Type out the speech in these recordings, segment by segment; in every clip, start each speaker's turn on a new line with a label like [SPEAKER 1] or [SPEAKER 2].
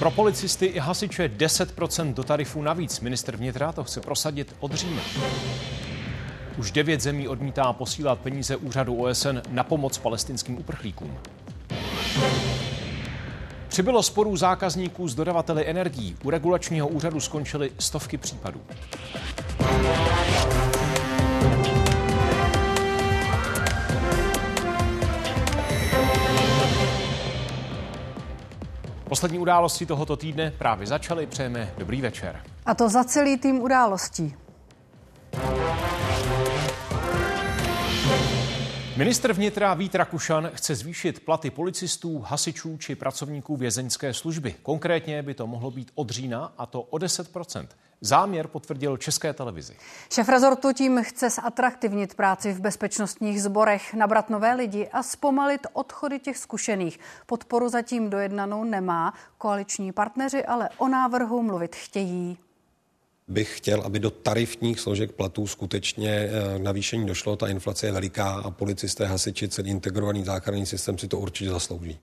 [SPEAKER 1] Pro policisty i hasiče 10% do tarifů navíc. Minister vnitra to chce prosadit od října. Už devět zemí odmítá posílat peníze úřadu OSN na pomoc palestinským uprchlíkům. Přibylo sporů zákazníků s dodavateli energií. U regulačního úřadu skončily stovky případů. Poslední události tohoto týdne právě začaly. Přejeme dobrý večer.
[SPEAKER 2] A to za celý tým událostí.
[SPEAKER 1] Ministr vnitra Vít Rakušan chce zvýšit platy policistů, hasičů či pracovníků vězeňské služby. Konkrétně by to mohlo být od října a to o 10 Záměr potvrdil České televizi.
[SPEAKER 2] Šef rezortu tím chce zatraktivnit práci v bezpečnostních sborech, nabrat nové lidi a zpomalit odchody těch zkušených. Podporu zatím dojednanou nemá. Koaliční partneři ale o návrhu mluvit chtějí
[SPEAKER 3] bych chtěl, aby do tarifních složek platů skutečně eh, navýšení došlo. Ta inflace je veliká a policisté, hasiči, celý integrovaný záchranný systém si to určitě zaslouží.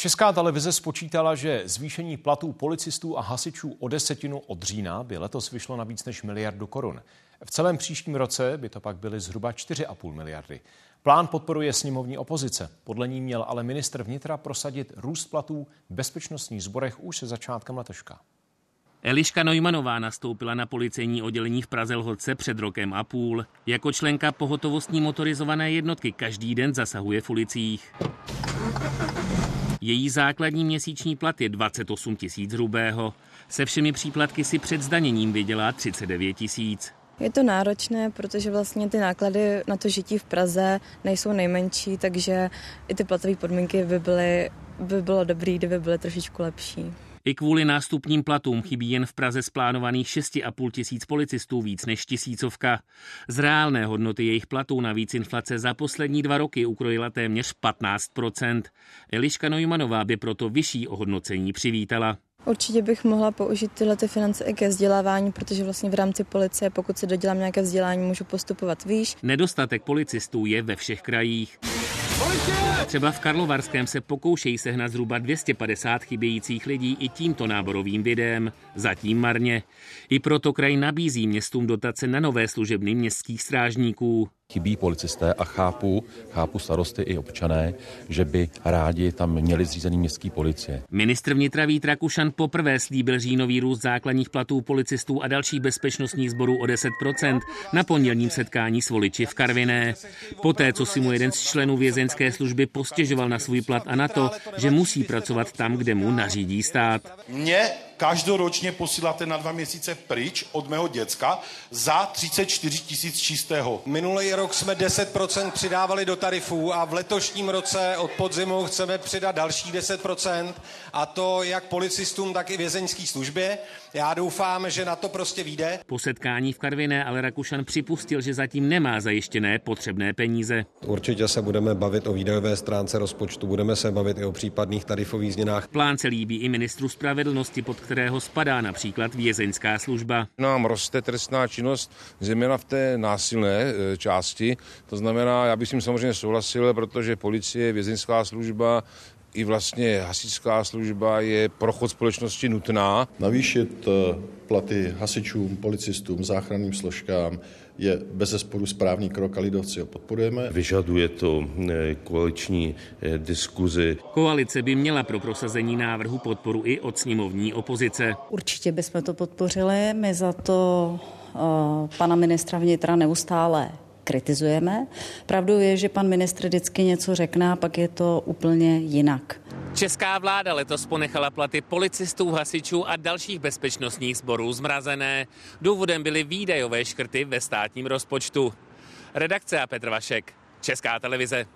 [SPEAKER 1] Česká televize spočítala, že zvýšení platů policistů a hasičů o desetinu od října by letos vyšlo na víc než miliardu korun. V celém příštím roce by to pak byly zhruba 4,5 miliardy. Plán podporuje sněmovní opozice. Podle ní měl ale ministr vnitra prosadit růst platů v bezpečnostních sborech už se začátkem letoška.
[SPEAKER 4] Eliška Neumanová nastoupila na policejní oddělení v Praze Lhodce před rokem a půl. Jako členka pohotovostní motorizované jednotky každý den zasahuje v ulicích. Její základní měsíční plat je 28 tisíc hrubého. Se všemi příplatky si před zdaněním vydělá 39 tisíc.
[SPEAKER 5] Je to náročné, protože vlastně ty náklady na to žití v Praze nejsou nejmenší, takže i ty platové podmínky by, byly, by bylo dobré, kdyby byly trošičku lepší.
[SPEAKER 4] I kvůli nástupním platům chybí jen v Praze z plánovaných 6,5 tisíc policistů víc než tisícovka. Z reálné hodnoty jejich platů navíc inflace za poslední dva roky ukrojila téměř 15% Eliška Neumanová by proto vyšší ohodnocení přivítala.
[SPEAKER 5] Určitě bych mohla použít tyhle ty finance i ke vzdělávání, protože vlastně v rámci policie, pokud se dodělám nějaké vzdělání, můžu postupovat výš.
[SPEAKER 4] Nedostatek policistů je ve všech krajích. Třeba v Karlovarském se pokoušejí sehnat zhruba 250 chybějících lidí i tímto náborovým videem. Zatím marně. I proto kraj nabízí městům dotace na nové služebny městských strážníků
[SPEAKER 6] chybí policisté a chápu, chápu starosty i občané, že by rádi tam měli zřízený městský policie.
[SPEAKER 4] Ministr vnitra Vít Rakušan poprvé slíbil říjnový růst základních platů policistů a dalších bezpečnostních sborů o 10% na pondělním setkání s voliči v Karviné. Poté, co si mu jeden z členů vězeňské služby postěžoval na svůj plat a na to, že musí pracovat tam, kde mu nařídí stát.
[SPEAKER 7] Mě každoročně posíláte na dva měsíce pryč od mého děcka za 34 tisíc čistého.
[SPEAKER 8] Minulý rok jsme 10% přidávali do tarifů a v letošním roce od podzimu chceme přidat další 10% a to jak policistům, tak i vězeňské službě. Já doufám, že na to prostě vyjde.
[SPEAKER 4] Po setkání v Karviné ale Rakušan připustil, že zatím nemá zajištěné potřebné peníze.
[SPEAKER 3] Určitě se budeme bavit o výdajové stránce rozpočtu, budeme se bavit i o případných tarifových změnách.
[SPEAKER 4] Plán se líbí i ministru spravedlnosti, pod kterého spadá například vězeňská služba.
[SPEAKER 9] Nám roste trestná činnost, zejména v té násilné e, části. To znamená, já bych s tím samozřejmě souhlasil, protože policie, vězeňská služba, i vlastně hasičská služba je pro chod společnosti nutná.
[SPEAKER 10] Navýšit eh, platy hasičům, policistům, záchranným složkám je bez zesporu správný krok a lidovci ho podporujeme.
[SPEAKER 11] Vyžaduje to eh, koaliční eh, diskuzi.
[SPEAKER 4] Koalice by měla pro prosazení návrhu podporu i od sněmovní opozice.
[SPEAKER 12] Určitě bychom to podpořili. My za to uh, pana ministra vnitra neustále kritizujeme. Pravdou je, že pan ministr vždycky něco řekne a pak je to úplně jinak.
[SPEAKER 4] Česká vláda letos ponechala platy policistů, hasičů a dalších bezpečnostních sborů zmrazené. Důvodem byly výdajové škrty ve státním rozpočtu. Redakce a Petr Vašek, Česká televize.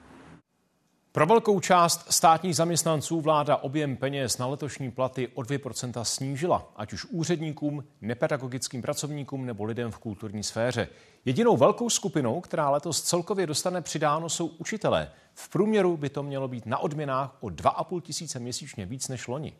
[SPEAKER 1] Pro velkou část státních zaměstnanců vláda objem peněz na letošní platy o 2% snížila, ať už úředníkům, nepedagogickým pracovníkům nebo lidem v kulturní sféře. Jedinou velkou skupinou, která letos celkově dostane přidáno, jsou učitelé. V průměru by to mělo být na odměnách o 2,5 tisíce měsíčně víc než loni.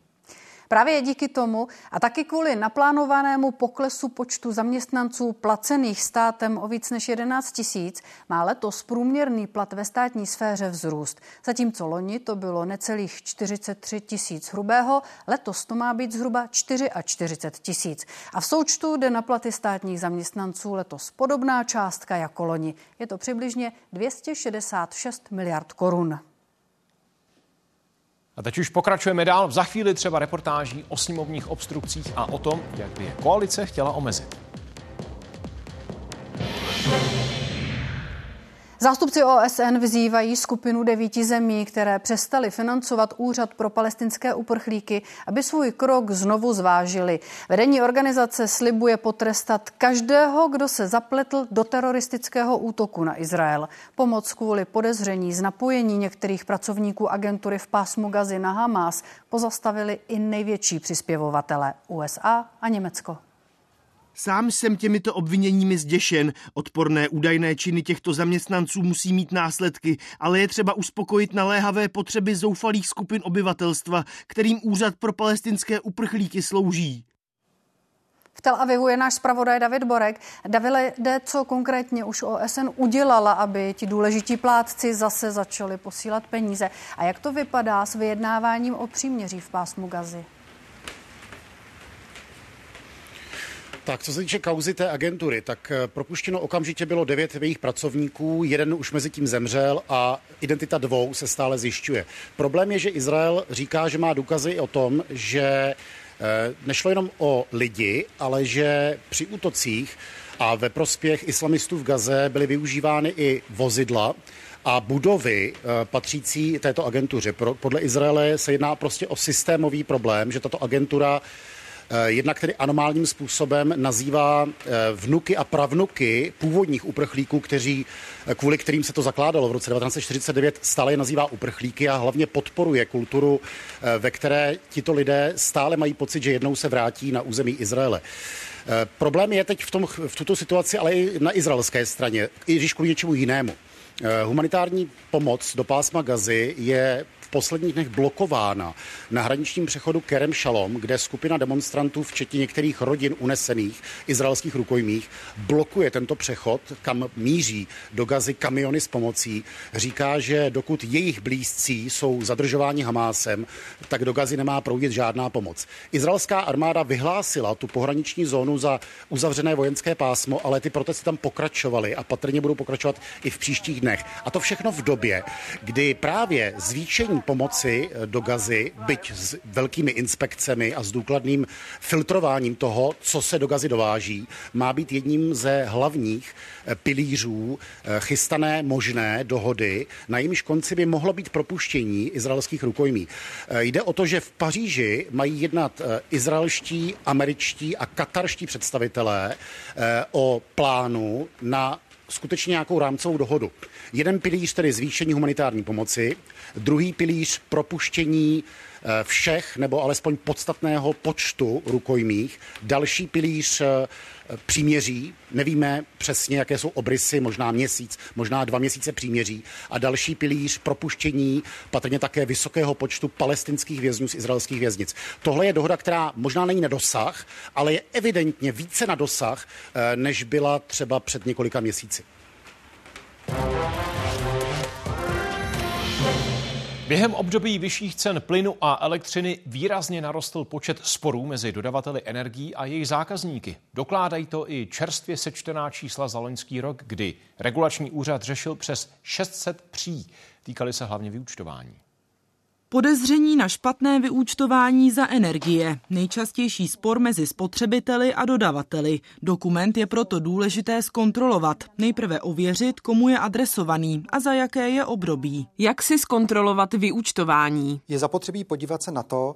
[SPEAKER 2] Právě díky tomu a taky kvůli naplánovanému poklesu počtu zaměstnanců placených státem o víc než 11 tisíc má letos průměrný plat ve státní sféře vzrůst. Zatímco loni to bylo necelých 43 tisíc hrubého, letos to má být zhruba 44 tisíc. A v součtu jde na platy státních zaměstnanců letos podobná částka jako loni. Je to přibližně 266 miliard korun.
[SPEAKER 13] A teď už pokračujeme dál. Za chvíli třeba reportáží o sněmovních obstrukcích a o tom, jak by je koalice chtěla omezit.
[SPEAKER 2] Zástupci OSN vyzývají skupinu devíti zemí, které přestali financovat Úřad pro palestinské uprchlíky, aby svůj krok znovu zvážili. Vedení organizace slibuje potrestat každého, kdo se zapletl do teroristického útoku na Izrael. Pomoc kvůli podezření z napojení některých pracovníků agentury v pásmu Gazy na Hamas pozastavili i největší přispěvovatele USA a Německo.
[SPEAKER 14] Sám jsem těmito obviněními zděšen. Odporné údajné činy těchto zaměstnanců musí mít následky, ale je třeba uspokojit naléhavé potřeby zoufalých skupin obyvatelstva, kterým Úřad pro palestinské uprchlíky slouží.
[SPEAKER 2] V Tel Avivu je náš zpravodaj David Borek. Davide, co konkrétně už OSN udělala, aby ti důležití plátci zase začali posílat peníze? A jak to vypadá s vyjednáváním o příměří v pásmu Gazy?
[SPEAKER 15] Tak, co se týče kauzy té agentury, tak eh, propuštěno okamžitě bylo devět jejich pracovníků, jeden už mezi tím zemřel a identita dvou se stále zjišťuje. Problém je, že Izrael říká, že má důkazy o tom, že eh, nešlo jenom o lidi, ale že při útocích a ve prospěch islamistů v Gaze byly využívány i vozidla, a budovy eh, patřící této agentuře. Podle Izraele se jedná prostě o systémový problém, že tato agentura jednak tedy anomálním způsobem nazývá eh, vnuky a pravnuky původních uprchlíků, kteří, eh, kvůli kterým se to zakládalo v roce 1949, stále je nazývá uprchlíky a hlavně podporuje kulturu, ve které tito lidé stále mají pocit, že jednou se vrátí na území Izraele. Problém je teď v, tom, v tuto situaci, ale i na izraelské straně, i když kvůli něčemu jinému. Humanitární pomoc do pásma Gazy je posledních dnech blokována na hraničním přechodu Kerem Shalom, kde skupina demonstrantů, včetně některých rodin unesených izraelských rukojmích, blokuje tento přechod, kam míří do Gazy kamiony s pomocí. Říká, že dokud jejich blízcí jsou zadržováni Hamásem, tak do Gazy nemá proudit žádná pomoc. Izraelská armáda vyhlásila tu pohraniční zónu za uzavřené vojenské pásmo, ale ty protesty tam pokračovaly a patrně budou pokračovat i v příštích dnech. A to všechno v době, kdy právě zvýšení pomoci eh, do Gazy, byť s velkými inspekcemi a s důkladným filtrováním toho, co se do Gazy dováží, má být jedním ze hlavních eh, pilířů eh, chystané možné dohody, na jejímž konci by mohlo být propuštění izraelských rukojmí. Jde o to, že v Paříži mají jednat izraelští, američtí a katarští představitelé o plánu na skutečně nějakou rámcovou dohodu. Jeden pilíř tedy zvýšení humanitární pomoci, druhý pilíř propuštění eh, všech nebo alespoň podstatného počtu rukojmích, další pilíř eh, příměří, nevíme přesně, jaké jsou obrysy, možná měsíc, možná dva měsíce příměří a další pilíř propuštění patrně také vysokého počtu palestinských vězňů z izraelských věznic. Tohle je dohoda, která možná není na dosah, ale je evidentně více na dosah, eh, než byla třeba před několika měsíci.
[SPEAKER 13] Během období vyšších cen plynu a elektřiny výrazně narostl počet sporů mezi dodavateli energií a jejich zákazníky. Dokládají to i čerstvě sečtená čísla za loňský rok, kdy regulační úřad řešil přes 600 pří. Týkali se hlavně vyučtování.
[SPEAKER 16] Podezření na špatné vyúčtování za energie. Nejčastější spor mezi spotřebiteli a dodavateli. Dokument je proto důležité zkontrolovat. Nejprve ověřit, komu je adresovaný a za jaké je období. Jak si zkontrolovat vyúčtování?
[SPEAKER 3] Je zapotřebí podívat se na to,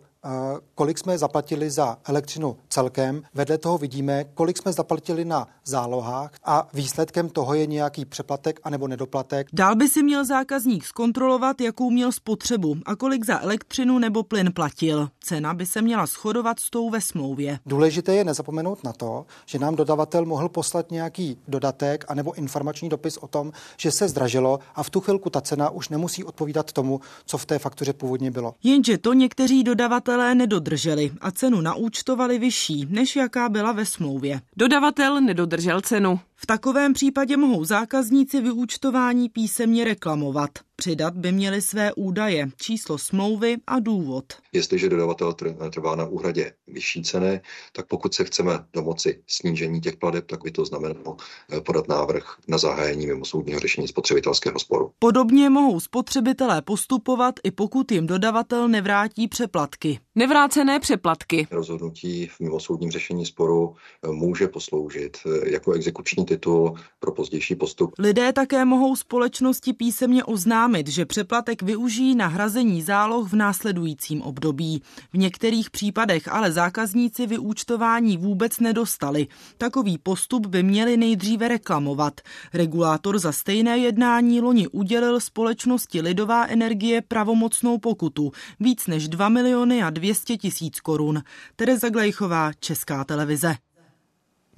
[SPEAKER 3] kolik jsme zaplatili za elektřinu celkem. Vedle toho vidíme, kolik jsme zaplatili na zálohách a výsledkem toho je nějaký přeplatek anebo nedoplatek.
[SPEAKER 16] Dál by si měl zákazník zkontrolovat, jakou měl spotřebu a kolik za elektřinu nebo plyn platil. Cena by se měla shodovat s tou ve smlouvě.
[SPEAKER 3] Důležité je nezapomenout na to, že nám dodavatel mohl poslat nějaký dodatek anebo informační dopis o tom, že se zdražilo a v tu chvilku ta cena už nemusí odpovídat tomu, co v té faktuře původně bylo.
[SPEAKER 16] Jenže to někteří dodavatelé dodavatelé nedodrželi a cenu naúčtovali vyšší, než jaká byla ve smlouvě.
[SPEAKER 17] Dodavatel nedodržel cenu.
[SPEAKER 16] V takovém případě mohou zákazníci vyúčtování písemně reklamovat. Přidat by měli své údaje, číslo smlouvy a důvod.
[SPEAKER 18] Jestliže dodavatel trvá na úhradě vyšší ceny, tak pokud se chceme domoci snížení těch pladeb, tak by to znamenalo eh, podat návrh na zahájení mimosoudního řešení spotřebitelského sporu.
[SPEAKER 16] Podobně mohou spotřebitelé postupovat i pokud jim dodavatel nevrátí přeplatky.
[SPEAKER 17] Nevrácené přeplatky.
[SPEAKER 18] Rozhodnutí v mimosoudním řešení sporu eh, může posloužit eh, jako exekuční titul pro pozdější postup.
[SPEAKER 16] Lidé také mohou společnosti písemně oznámit, že přeplatek využijí na hrazení záloh v následujícím období. V některých případech ale zákazníci vyúčtování vůbec nedostali. Takový postup by měli nejdříve reklamovat. Regulátor za stejné jednání loni udělil společnosti Lidová energie pravomocnou pokutu víc než 2 miliony a 200 tisíc korun. Tereza Glejchová, Česká televize.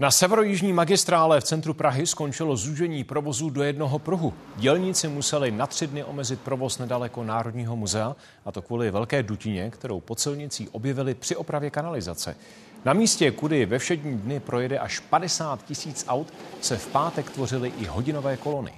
[SPEAKER 13] Na severojižní magistrále v centru Prahy skončilo zúžení provozu do jednoho pruhu. Dělníci museli na tři dny omezit provoz nedaleko Národního muzea, a to kvůli velké dutině, kterou pod silnicí objevili při opravě kanalizace. Na místě, kudy ve všední dny projede až 50 tisíc aut, se v pátek tvořily i hodinové kolony.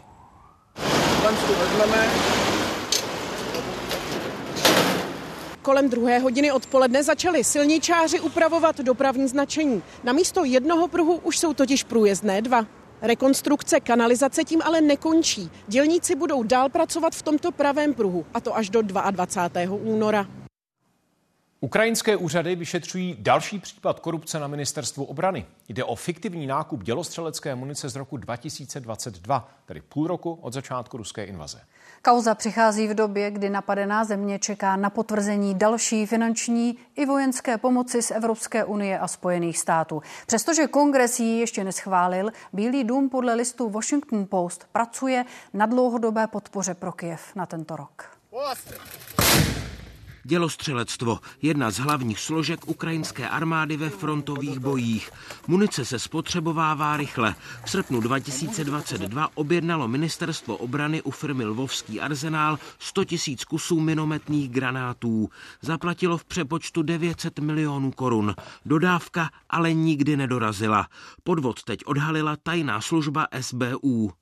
[SPEAKER 17] Kolem druhé hodiny odpoledne začali silničáři upravovat dopravní značení. Na místo jednoho pruhu už jsou totiž průjezdné dva. Rekonstrukce kanalizace tím ale nekončí. Dělníci budou dál pracovat v tomto pravém pruhu, a to až do 22. února.
[SPEAKER 13] Ukrajinské úřady vyšetřují další případ korupce na ministerstvu obrany. Jde o fiktivní nákup dělostřelecké munice z roku 2022, tedy půl roku od začátku ruské invaze.
[SPEAKER 2] Kauza přichází v době, kdy napadená země čeká na potvrzení další finanční i vojenské pomoci z Evropské unie a Spojených států. Přestože kongres ji ještě neschválil, Bílý dům podle listu Washington Post pracuje na dlouhodobé podpoře pro Kiev na tento rok.
[SPEAKER 9] Dělostřelectvo, jedna z hlavních složek ukrajinské armády ve frontových bojích. Munice se spotřebovává rychle. V srpnu 2022 objednalo ministerstvo obrany u firmy Lvovský arzenál 100 tisíc kusů minometných granátů. Zaplatilo v přepočtu 900 milionů korun. Dodávka ale nikdy nedorazila. Podvod teď odhalila tajná služba SBU.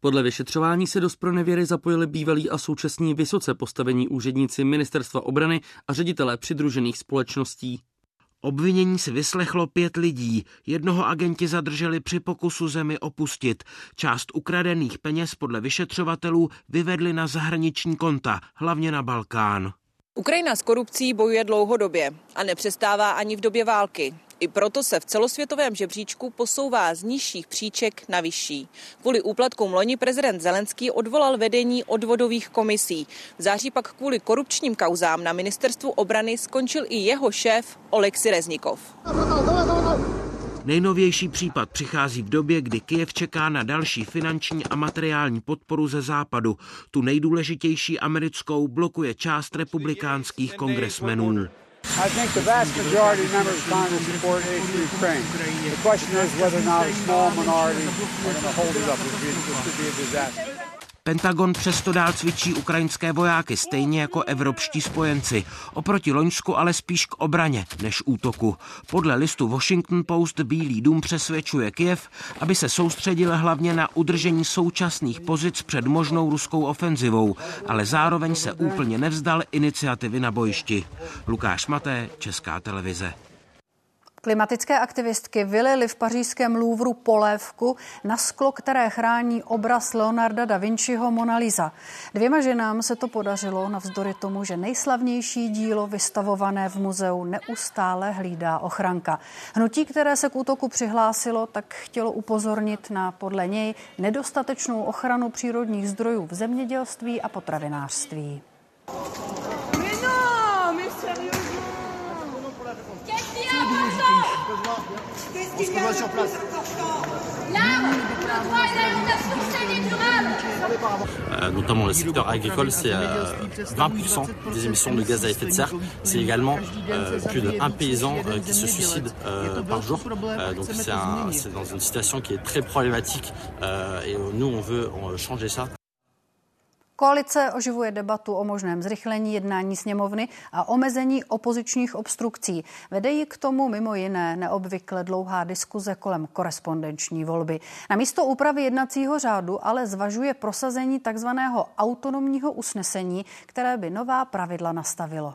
[SPEAKER 19] Podle vyšetřování se do spronevěry zapojili bývalí a současní vysoce postavení úředníci ministerstva obrany a ředitelé přidružených společností.
[SPEAKER 9] Obvinění si vyslechlo pět lidí. Jednoho agenti zadrželi při pokusu zemi opustit. Část ukradených peněz podle vyšetřovatelů vyvedli na zahraniční konta, hlavně na Balkán.
[SPEAKER 20] Ukrajina s korupcí bojuje dlouhodobě a nepřestává ani v době války. I proto se v celosvětovém žebříčku posouvá z nižších příček na vyšší. Kvůli úplatkům loni prezident Zelenský odvolal vedení odvodových komisí. V září pak kvůli korupčním kauzám na ministerstvu obrany skončil i jeho šéf Oleksi Reznikov.
[SPEAKER 9] Nejnovější případ přichází v době, kdy Kyjev čeká na další finanční a materiální podporu ze západu. Tu nejdůležitější americkou blokuje část republikánských kongresmenů. I think the vast majority of members of Congress support aid to Ukraine. The question is whether or not a small minority are going to hold it up. This could be a disaster. Pentagon přesto dál cvičí ukrajinské vojáky, stejně jako evropští spojenci. Oproti Loňsku ale spíš k obraně než útoku. Podle listu Washington Post Bílý dům přesvědčuje Kiev, aby se soustředil hlavně na udržení současných pozic před možnou ruskou ofenzivou, ale zároveň se úplně nevzdal iniciativy na bojišti. Lukáš Maté, Česká televize.
[SPEAKER 2] Klimatické aktivistky vylily v pařížském Louvru polévku na sklo, které chrání obraz Leonarda da Vinciho Mona Lisa. Dvěma ženám se to podařilo navzdory tomu, že nejslavnější dílo vystavované v muzeu neustále hlídá ochranka. Hnutí, které se k útoku přihlásilo, tak chtělo upozornit na podle něj nedostatečnou ochranu přírodních zdrojů v zemědělství a potravinářství.
[SPEAKER 21] Euh, notamment le secteur agricole, c'est 20% euh, des émissions de gaz à effet de serre. C'est également euh, plus d'un paysan qui se suicide par jour. donc c'est dans une situation qui est très problématique et nous on veut changer ça.
[SPEAKER 2] Koalice oživuje debatu o možném zrychlení jednání sněmovny a omezení opozičních obstrukcí. Vede ji k tomu mimo jiné neobvykle dlouhá diskuze kolem korespondenční volby. Na místo úpravy jednacího řádu ale zvažuje prosazení takzvaného autonomního usnesení, které by nová pravidla nastavilo.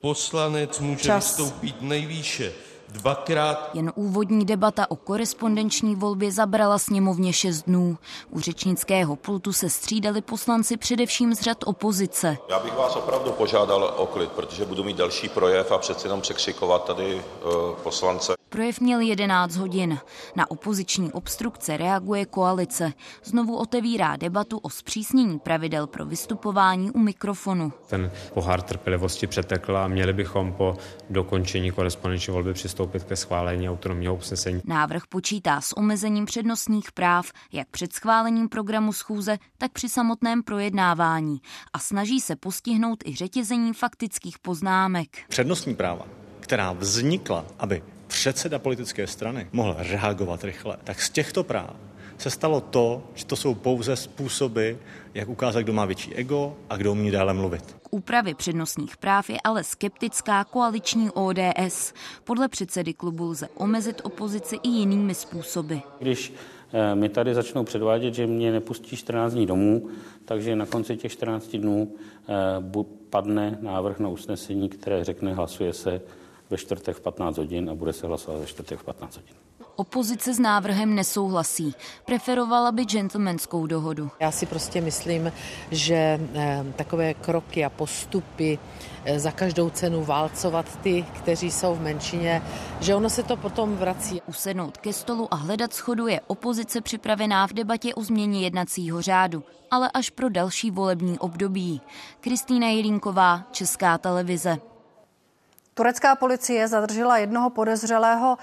[SPEAKER 22] Poslanec může Čas. vystoupit nejvýše dvakrát.
[SPEAKER 23] Jen úvodní debata o korespondenční volbě zabrala sněmovně šest dnů. U řečnického pultu se střídali poslanci především z řad opozice.
[SPEAKER 24] Já bych vás opravdu požádal o klid, protože budu mít další projev a přeci jenom překřikovat tady uh, poslance.
[SPEAKER 23] Projev měl 11 hodin. Na opoziční obstrukce reaguje koalice. Znovu otevírá debatu o zpřísnění pravidel pro vystupování u mikrofonu.
[SPEAKER 25] Ten pohár trpělivosti přetekl a měli bychom po dokončení korespondenční volby přistoupit ke schválení autonomního usnesení.
[SPEAKER 23] Návrh počítá s omezením přednostních práv, jak před schválením programu schůze, tak při samotném projednávání a snaží se postihnout i řetězení faktických poznámek.
[SPEAKER 26] Přednostní práva, která vznikla, aby předseda politické strany mohl reagovat rychle, tak z těchto práv se stalo to, že to jsou pouze způsoby, jak ukázat, kdo má větší ego a kdo umí dále mluvit.
[SPEAKER 23] K úpravě přednostních práv je ale skeptická koaliční ODS. Podle předsedy klubu lze omezit opozici i jinými způsoby.
[SPEAKER 27] Když eh, mi tady začnou předvádět, že mě nepustí 14 dní domů, takže na konci těch 14 dnů eh, padne návrh na usnesení, které řekne, hlasuje se ve čtvrtek v 15 hodin a bude se hlasovat ve čtvrtek v 15 hodin.
[SPEAKER 23] Opozice s návrhem nesouhlasí. Preferovala by gentlemanskou dohodu.
[SPEAKER 28] Já si prostě myslím, že eh, takové kroky a postupy eh, za každou cenu válcovat ty, kteří jsou v menšině, že ono se to potom vrací.
[SPEAKER 23] Usednout ke stolu a hledat schodu je opozice připravená v debatě o změně jednacího řádu, ale až pro další volební období. Kristýna Jelínková, Česká televize.
[SPEAKER 2] Turecká policie zadržela jednoho podezřelého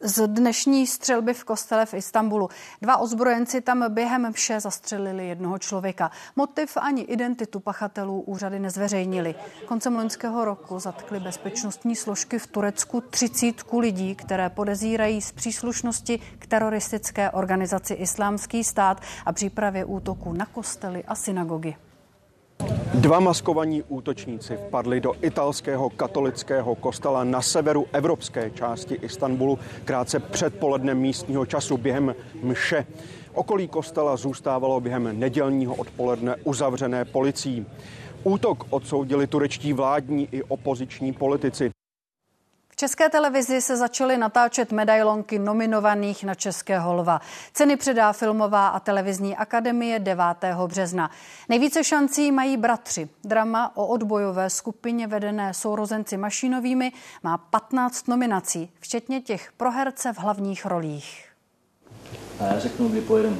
[SPEAKER 2] z dnešní střelby v kostele v Istanbulu. Dva ozbrojenci tam během vše zastřelili jednoho člověka. Motiv ani identitu pachatelů úřady nezveřejnili. Koncem loňského roku zatkli bezpečnostní složky v Turecku třicítku lidí, které podezírají z příslušnosti k teroristické organizaci Islámský stát a přípravě útoku na kostely a synagogy.
[SPEAKER 29] Dva maskovaní útočníci vpadli do italského katolického kostela na severu evropské části Istanbulu krátce před polednem místního času během mše. Okolí kostela zůstávalo během nedělního odpoledne uzavřené policií. Útok odsoudili turečtí vládní i opoziční politici.
[SPEAKER 2] V české televizi se začaly natáčet medailonky nominovaných na Českého lva. Ceny předá Filmová a televizní akademie 9. března. Nejvíce šancí mají bratři. Drama o odbojové skupině vedené sourozenci Mašinovými má 15 nominací, včetně těch pro herce v hlavních rolích.
[SPEAKER 30] A já řeknu, kdy pojedeme.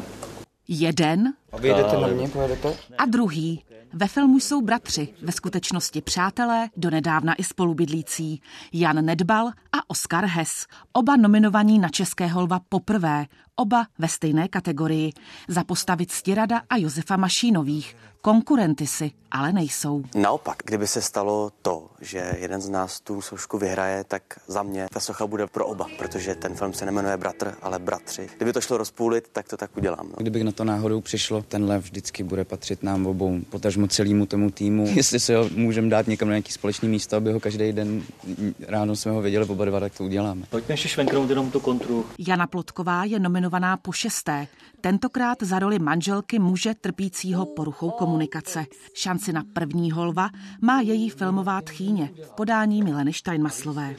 [SPEAKER 31] Jeden.
[SPEAKER 30] A vy jedete na mě, pojedete?
[SPEAKER 31] A druhý. Ve filmu jsou bratři, ve skutečnosti přátelé, donedávna i spolubydlící. Jan Nedbal a Oskar Hess, oba nominovaní na Českého lva poprvé, oba ve stejné kategorii. Za postavit Stirada a Josefa Mašínových. Konkurenty si ale nejsou.
[SPEAKER 32] Naopak, kdyby se stalo to, že jeden z nás tu sošku vyhraje, tak za mě ta socha bude pro oba, protože ten film se nemenuje Bratr, ale Bratři. Kdyby to šlo rozpůlit, tak to tak udělám. No.
[SPEAKER 33] Kdyby na to náhodou přišlo, ten lev vždycky bude patřit nám obou, potažmo celému tomu týmu. Jestli se ho můžeme dát někam na nějaký společný místo, aby ho každý den ráno jsme ho věděli oba dva, tak to uděláme.
[SPEAKER 30] Pojďme ještě švenknout jenom tu kontru.
[SPEAKER 31] Jana Plotková je nominovaná po šesté. Tentokrát za roli manželky muže trpícího poruchou komunikace. Šanci na prvního lva má její filmová tchýně v podání Mileny Steinmaslové.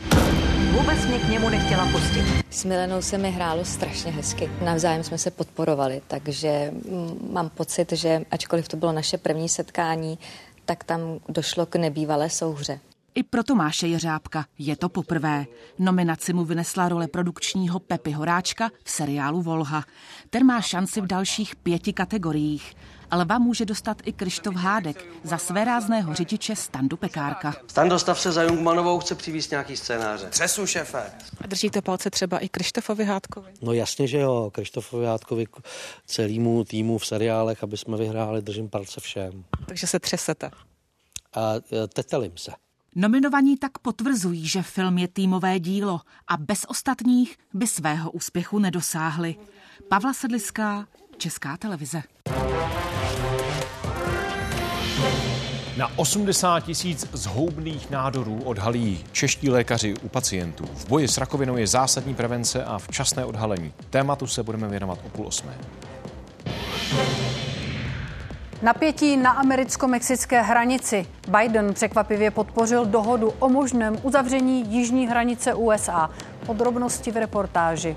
[SPEAKER 34] Vůbec mě k němu nechtěla pustit.
[SPEAKER 35] S Milenou se mi hrálo strašně hezky. Navzájem jsme se podporovali, takže mm, mám pocit, že ačkoliv to bylo naše první setkání, tak tam došlo k nebývalé souhře.
[SPEAKER 31] I pro Tomáše Jeřábka je to poprvé. Nominaci mu vynesla role produkčního Pepy Horáčka v seriálu Volha. Ten má šanci v dalších pěti kategoriích. Lva může dostat i Krištof Hádek za své rázného řidiče Standu Pekárka.
[SPEAKER 36] Stando, stav se za Jungmanovou, chce přivízt nějaký scénáře. Třesu, šefe.
[SPEAKER 17] A držíte palce třeba i Krištofovi Hádkovi?
[SPEAKER 37] No jasně, že jo. Krištofovi Hádkovi, celému týmu v seriálech, aby jsme vyhráli, držím palce všem.
[SPEAKER 17] Takže se třesete.
[SPEAKER 37] A e, tetelím se.
[SPEAKER 31] Nominovaní tak potvrzují, že film je týmové dílo a bez ostatních by svého úspěchu nedosáhli. Pavla Sedliská, Česká televize.
[SPEAKER 1] Na 80 tisíc zhoubných nádorů odhalí čeští lékaři u pacientů. V boji s rakovinou je zásadní prevence a včasné odhalení. Tématu se budeme věnovat o půl osmé.
[SPEAKER 2] Napětí na americko-mexické hranici. Biden překvapivě podpořil dohodu o možném uzavření jižní hranice USA. Podrobnosti v reportáži.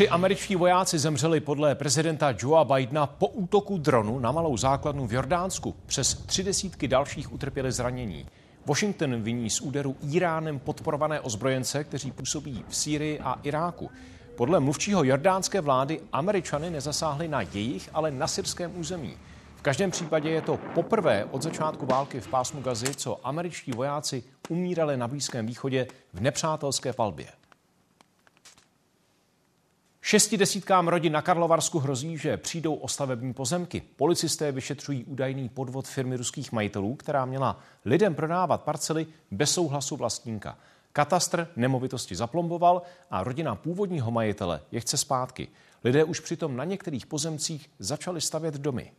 [SPEAKER 1] Tři američtí vojáci zemřeli podle prezidenta Joea Bidena po útoku dronu na malou základnu v Jordánsku. Přes tři desítky dalších utrpěli zranění. Washington viní z úderu Iránem podporované ozbrojence, kteří působí v Sýrii a Iráku. Podle mluvčího jordánské vlády američany nezasáhli na jejich, ale na syrském území. V každém případě je to poprvé od začátku války v pásmu Gazy, co američtí vojáci umírali na Blízkém východě v nepřátelské palbě. Šesti desítkám rodin na Karlovarsku hrozí, že přijdou o stavební pozemky. Policisté vyšetřují údajný podvod firmy ruských majitelů, která měla lidem prodávat parcely bez souhlasu vlastníka. Katastr nemovitosti zaplomboval a rodina původního majitele je chce zpátky. Lidé už přitom na některých pozemcích začali stavět domy.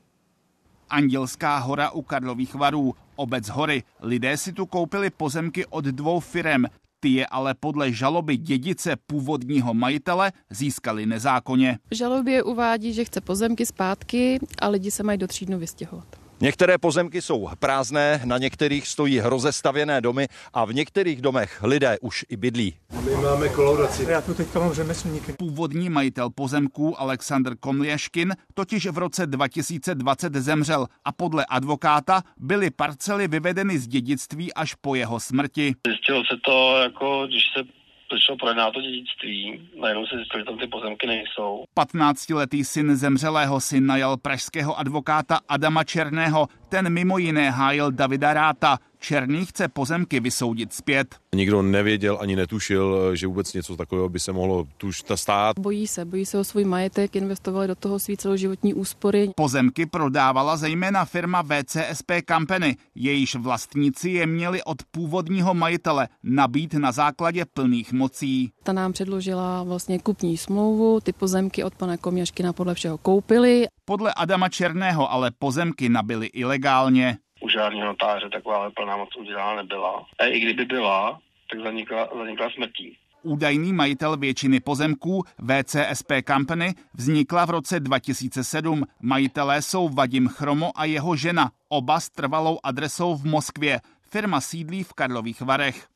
[SPEAKER 38] Andělská hora u Karlových varů, obec hory. Lidé si tu koupili pozemky od dvou firem. Ty je ale podle žaloby dědice původního majitele získali nezákonně.
[SPEAKER 39] V žalobě uvádí, že chce pozemky zpátky a lidi se mají do tří dnů vystěhovat.
[SPEAKER 40] Některé pozemky jsou prázdné, na některých stojí rozestavěné domy a v některých domech lidé už i bydlí.
[SPEAKER 41] My máme kolaudaci. Já tu teďka mám řemeslníky.
[SPEAKER 38] Původní majitel pozemků Aleksandr Komlieškin totiž v roce 2020 zemřel a podle advokáta byly parcely vyvedeny z dědictví až po jeho smrti.
[SPEAKER 42] Zjistilo se to, jako když se začalo projednávat to dědictví, najednou se zjistilo, že tam ty pozemky nejsou.
[SPEAKER 38] 15-letý syn zemřelého si najal pražského advokáta Adama Černého. Ten mimo jiné hájil Davida Ráta. Černý chce pozemky vysoudit zpět.
[SPEAKER 43] Nikdo nevěděl ani netušil, že vůbec něco takového by se mohlo tuž stát.
[SPEAKER 39] Bojí se, bojí se o svůj majetek, investovali do toho svý celoživotní úspory.
[SPEAKER 38] Pozemky prodávala zejména firma VCSP Company. Jejíž vlastníci je měli od původního majitele nabít na základě plných mocí.
[SPEAKER 39] Ta nám předložila vlastně kupní smlouvu, ty pozemky od pana Koměškina podle všeho koupili.
[SPEAKER 38] Podle Adama Černého ale pozemky nabily ilegálně
[SPEAKER 42] u žádného notáře taková plná moc udělána nebyla. A i kdyby byla, tak zanikla, zanikla smrtí.
[SPEAKER 38] Údajný majitel většiny pozemků VCSP Company vznikla v roce 2007. Majitelé jsou Vadim Chromo a jeho žena, oba s trvalou adresou v Moskvě. Firma sídlí v Karlových Varech.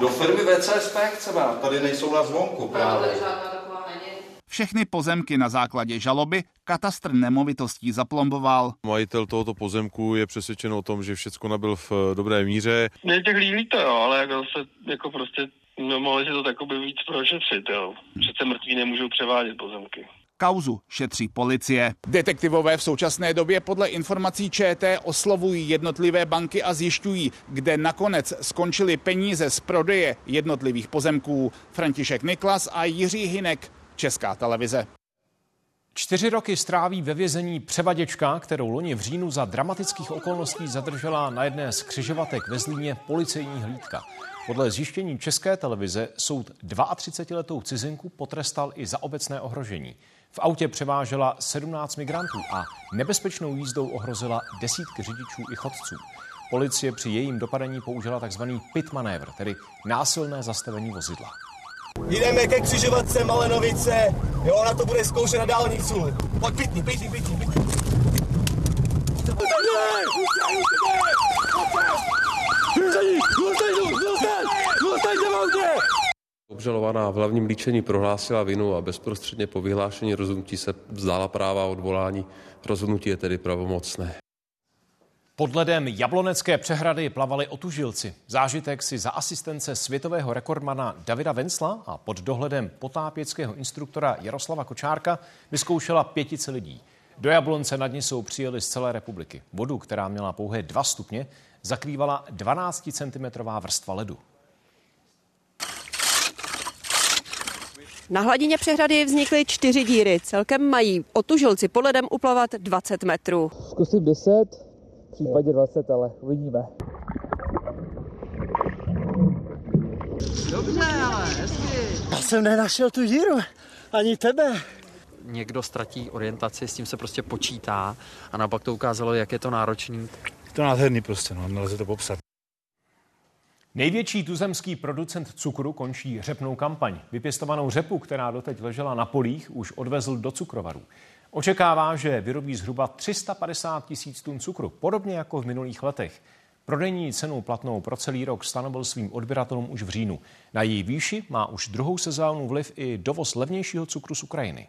[SPEAKER 40] Do firmy VCSP chceme, tady nejsou na zvonku právě.
[SPEAKER 38] Všechny pozemky na základě žaloby katastr nemovitostí zaplomboval.
[SPEAKER 43] Majitel tohoto pozemku je přesvědčen o tom, že všechno nabil v dobré míře.
[SPEAKER 42] Mě těch líbí to, jo, ale jako, se, jako prostě no, mohli si to takoby víc prošetřit. Jo. Přece mrtví nemůžou převádět pozemky.
[SPEAKER 38] Kauzu šetří policie. Detektivové v současné době podle informací ČT oslovují jednotlivé banky a zjišťují, kde nakonec skončily peníze z prodeje jednotlivých pozemků. František Niklas a Jiří Hinek, Česká televize.
[SPEAKER 1] Čtyři roky stráví ve vězení převaděčka, kterou loni v říjnu za dramatických okolností zadržela na jedné z křižovatek ve Zlíně policejní hlídka. Podle zjištění České televize soud 32-letou cizinku potrestal i za obecné ohrožení. V autě převážela 17 migrantů a nebezpečnou jízdou ohrozila desítky řidičů i chodců. Policie při jejím dopadení použila tzv. pit manévr, tedy násilné zastavení vozidla.
[SPEAKER 44] Jdeme ke křižovatce Malenovice, jo, ona to bude zkoušet na dálnicu. Pojď pitni, pitni, pitni, pitni.
[SPEAKER 45] Obžalovaná v hlavním líčení prohlásila vinu a bezprostředně po vyhlášení rozhodnutí se vzdala práva odvolání. Rozhodnutí je tedy pravomocné.
[SPEAKER 1] Pod ledem Jablonecké přehrady plavali otužilci. Zážitek si za asistence světového rekordmana Davida Vencla a pod dohledem potápěckého instruktora Jaroslava Kočárka vyzkoušela pětice lidí. Do Jablonce nad Nisou přijeli z celé republiky. Vodu, která měla pouhé 2 stupně, zakrývala 12 cm vrstva ledu.
[SPEAKER 46] Na hladině přehrady vznikly čtyři díry. Celkem mají otužilci pod ledem uplavat 20 metrů.
[SPEAKER 47] Zkusím 10, v případě 20, ale uvidíme.
[SPEAKER 44] Dobře, ale hezky. Já jsem nenašel tu díru, ani tebe.
[SPEAKER 48] někdo ztratí orientaci, s tím se prostě počítá a naopak to ukázalo, jak je to náročný.
[SPEAKER 49] Je to nádherný prostě, no, nelze to popsat.
[SPEAKER 1] Největší tuzemský producent cukru končí řepnou kampaň. Vypěstovanou řepu, která doteď ležela na polích, už odvezl do cukrovarů. Očekává, že vyrobí zhruba 350 tisíc tun cukru, podobně jako v minulých letech. Prodejní cenu platnou pro celý rok stanovil svým odběratelům už v říjnu. Na její výši má už druhou sezónu vliv i dovoz levnějšího cukru z Ukrajiny.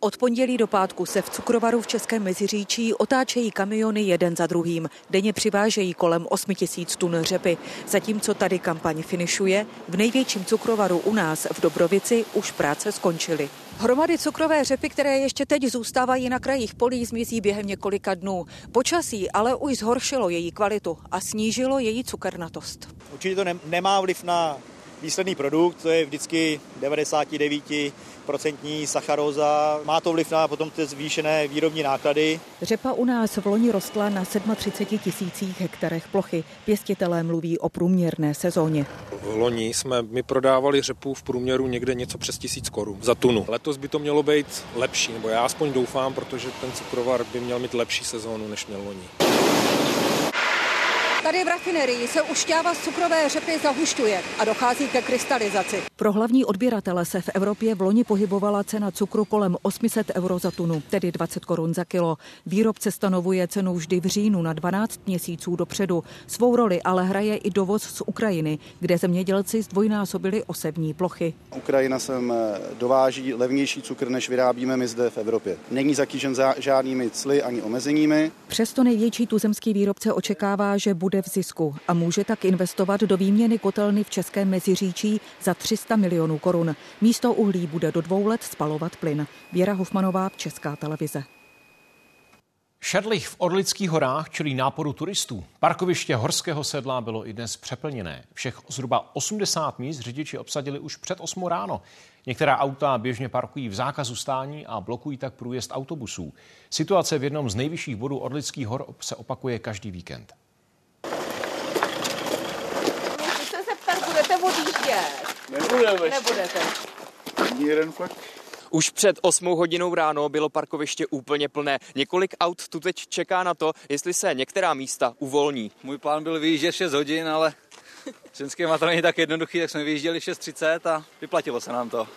[SPEAKER 50] Od pondělí do pátku se v cukrovaru v Českém Meziříčí otáčejí kamiony jeden za druhým. Denně přivážejí kolem 8 tisíc tun řepy. Zatímco tady kampaň finišuje, v největším cukrovaru u nás v Dobrovici už práce skončily. Hromady cukrové řepy, které ještě teď zůstávají na krajích polí, zmizí během několika dnů. Počasí ale už zhoršilo její kvalitu a snížilo její cukernatost.
[SPEAKER 51] Určitě to nemá vliv na výsledný produkt, to je vždycky 99% sacharóza. Má to vliv na potom ty zvýšené výrobní náklady.
[SPEAKER 50] Řepa u nás v loni rostla na 37 tisících hektarech plochy. Pěstitelé mluví o průměrné sezóně.
[SPEAKER 8] V loni jsme mi prodávali řepu v průměru někde něco přes tisíc korun za tunu. Letos by to mělo být lepší, nebo já aspoň doufám, protože ten cukrovar by měl mít lepší sezónu, než měl loni.
[SPEAKER 50] Tady v rafinerii se už šťáva z cukrové řepy zahušťuje a dochází ke krystalizaci. Pro hlavní odběratele se v Evropě v loni pohybovala cena cukru kolem 800 euro za tunu, tedy 20 korun za kilo. Výrobce stanovuje cenu vždy v říjnu na 12 měsíců dopředu. Svou roli ale hraje i dovoz z Ukrajiny, kde zemědělci zdvojnásobili osevní plochy.
[SPEAKER 52] Ukrajina sem eh, dováží levnější cukr, než vyrábíme my zde v Evropě. Není zatížen žádnými cly ani omezeními.
[SPEAKER 50] Přesto největší tuzemský výrobce očekává, že bude bude v zisku a může tak investovat do výměny kotelny v Českém Meziříčí za 300 milionů korun. Místo uhlí bude do dvou let spalovat plyn. Věra Hofmanová, Česká televize.
[SPEAKER 1] Šadlich v Orlických horách čelí náporu turistů. Parkoviště Horského sedla bylo i dnes přeplněné. Všech zhruba 80 míst řidiči obsadili už před 8 ráno. Některá auta běžně parkují v zákazu stání a blokují tak průjezd autobusů. Situace v jednom z nejvyšších bodů Orlických hor se opakuje každý víkend.
[SPEAKER 53] Nebudeme. Nebudete. Ani jeden flak. Už před 8 hodinou ráno bylo parkoviště úplně plné. Několik aut tu teď čeká na to, jestli se některá místa uvolní.
[SPEAKER 52] Můj plán byl vyjíždět 6 hodin, ale ženské to není tak jednoduchý, tak jsme vyjížděli 6.30 a vyplatilo se nám to.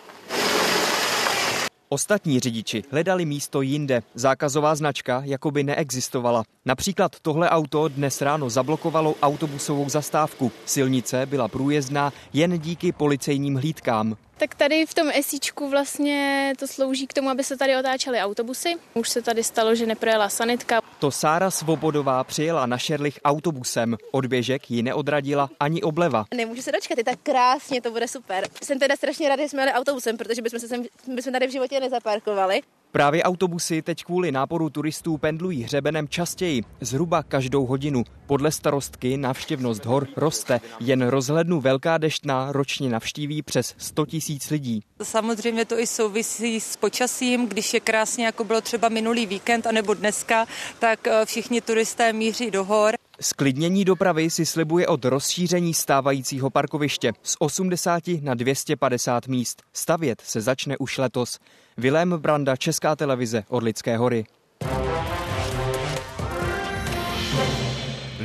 [SPEAKER 53] Ostatní řidiči hledali místo jinde. Zákazová značka jakoby neexistovala. Například tohle auto dnes ráno zablokovalo autobusovou zastávku. Silnice byla průjezdná jen díky policejním hlídkám.
[SPEAKER 54] Tak tady v tom esíčku vlastně to slouží k tomu, aby se tady otáčely autobusy. Už se tady stalo, že neprojela sanitka.
[SPEAKER 53] To Sára Svobodová přijela na Šerlich autobusem. Od běžek ji neodradila ani obleva.
[SPEAKER 54] Nemůžu se dočkat, je tak krásně, to bude super. Jsem teda strašně ráda, že jsme jeli autobusem, protože bychom, se sem, bychom tady v životě nezaparkovali.
[SPEAKER 53] Právě autobusy teď kvůli náporu turistů pendlují hřebenem častěji, zhruba každou hodinu. Podle starostky návštěvnost hor roste. Jen rozhlednu Velká deštná ročně navštíví přes 100 tisíc lidí.
[SPEAKER 55] Samozřejmě to i souvisí s počasím. Když je krásně, jako bylo třeba minulý víkend, anebo dneska, tak eh, všichni turisté míří do hor.
[SPEAKER 53] Sklidnění dopravy si slibuje od rozšíření stávajícího parkoviště z 80 na 250 míst. Stavět se začne už letos. Vilém Branda, Česká televize, Orlické hory.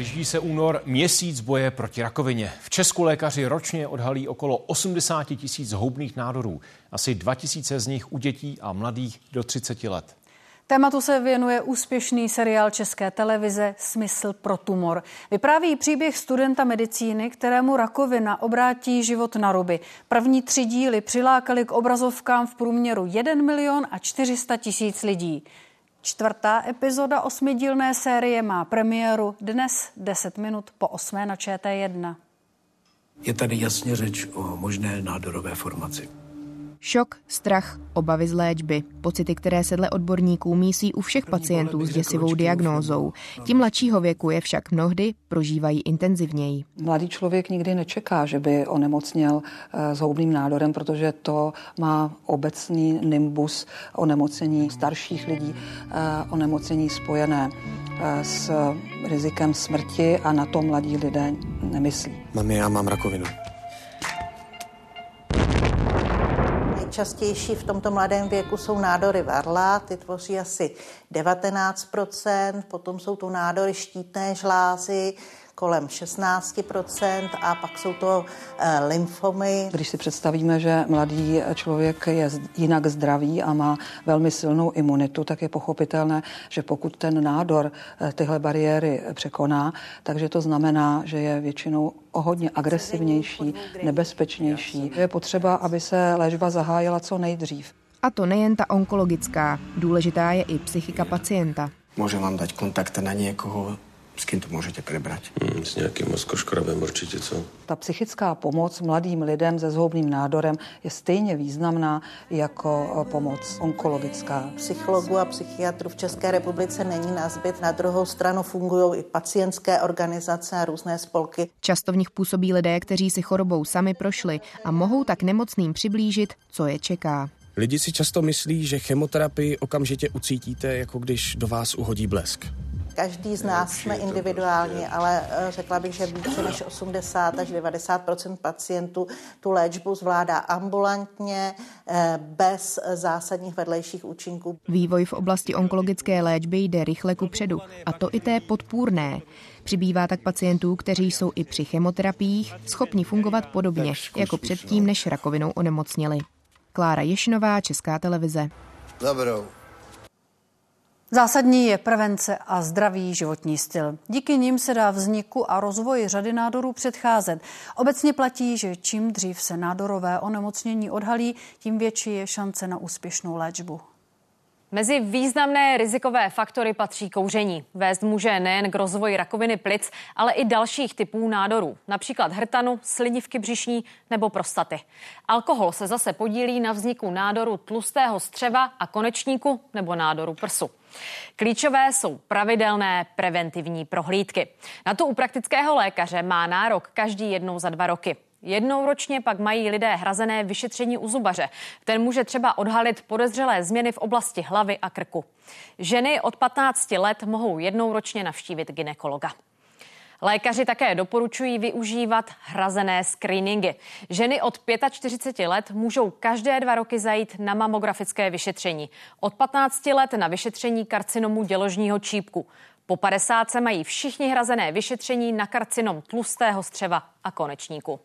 [SPEAKER 1] Blíží se únor, měsíc boje proti rakovině. V Česku lékaři ročně odhalí okolo 80 tisíc houbných nádorů. Asi 2 tisíce z nich u dětí a mladých do 30 let.
[SPEAKER 2] Tématu se věnuje úspěšný seriál České televize Smysl pro tumor. Vypráví příběh studenta medicíny, kterému rakovina obrátí život na ruby. První tři díly přilákali k obrazovkám v průměru 1 milion a 400 tisíc lidí. Čtvrtá epizoda osmidílné série má premiéru dnes 10 minut po 8 na ČT1.
[SPEAKER 32] Je tady jasně řeč o možné nádorové formaci.
[SPEAKER 56] Šok, strach, obavy z léčby, pocity, které se dle odborníků mísí u všech pacientů s děsivou diagnózou. Tím mladšího věku je však mnohdy prožívají intenzivněji.
[SPEAKER 57] Mladý člověk nikdy nečeká, že by onemocněl eh, s houbným nádorem, protože to má obecný nimbus onemocnění starších lidí, eh, onemocnění spojené eh, s rizikem smrti a na to mladí lidé nemyslí.
[SPEAKER 32] Mami, já mám rakovinu.
[SPEAKER 58] Nejčastější v tomto mladém věku jsou nádory varla, ty tvoří asi 19%, potom jsou to nádory štítné žlázy, kolem 16% a pak jsou to eh, lymfomy.
[SPEAKER 57] Když si představíme, že mladý člověk je jinak zdravý a má velmi silnou imunitu, tak je pochopitelné, že pokud ten nádor eh, tyhle bariéry překoná, takže to znamená, že je většinou o hodně agresivnější, nebezpečnější. Je potřeba, aby se léčba zahájila co nejdřív.
[SPEAKER 56] A to nejen ta onkologická, důležitá je i psychika pacienta.
[SPEAKER 32] Může vám dať kontakt na někoho, s kým to můžete prebrat?
[SPEAKER 59] Hmm, s nějakým mozkoškrabem určitě, co?
[SPEAKER 57] Ta psychická pomoc mladým lidem se zhoubným nádorem je stejně významná jako eh, pomoc onkologická.
[SPEAKER 58] Psychologů a psychiatrů v České republice není na zbyt. Na druhou stranu fungují i pacientské organizace a různé spolky.
[SPEAKER 56] Často v nich působí lidé, kteří si chorobou sami prošli a mohou tak nemocným přiblížit, co je čeká.
[SPEAKER 60] Lidi si často myslí, že chemoterapii okamžitě ucítíte, jako když do vás uhodí blesk.
[SPEAKER 58] Každý z nás jsme individuální, ale eh, řekla bych, že více než 80 až 90% pacientů tu léčbu zvládá ambulantně, eh, bez zásadních vedlejších účinků.
[SPEAKER 56] Vývoj v oblasti onkologické léčby jde rychle ku předu, a to i té podpůrné. Přibývá tak pacientů, kteří jsou i při chemoterapiích schopni fungovat podobně, jako předtím, než rakovinou onemocněli. Klára Ješinová, Česká televize. Dobrou.
[SPEAKER 2] Zásadní je prevence a zdravý životní styl. Díky nim se dá vzniku a rozvoji řady nádorů předcházet. Obecně platí, že čím dřív se nádorové onemocnění odhalí, tím větší je šance na úspěšnou léčbu.
[SPEAKER 48] Mezi významné rizikové faktory patří kouření. Vést může nejen k rozvoji rakoviny plic, ale i dalších typů nádorů, například hrtanu, slinivky břišní nebo prostaty. Alkohol se zase podílí na vzniku nádoru tlustého střeva a konečníku nebo nádoru prsu. Klíčové jsou pravidelné preventivní prohlídky. Na to u praktického lékaře má nárok každý jednou za dva roky. Jednou ročně pak mají lidé hrazené vyšetření u zubaře. Ten může třeba odhalit podezřelé změny v oblasti hlavy a krku. Ženy od 15 let mohou jednou ročně navštívit ginekologa. Lékaři také doporučují využívat hrazené screeningy. Ženy od 45 let můžou každé dva roky zajít na mamografické vyšetření. Od 15 let na vyšetření karcinomu děložního čípku. Po 50 se mají všichni hrazené vyšetření na karcinom tlustého střeva a konečníku.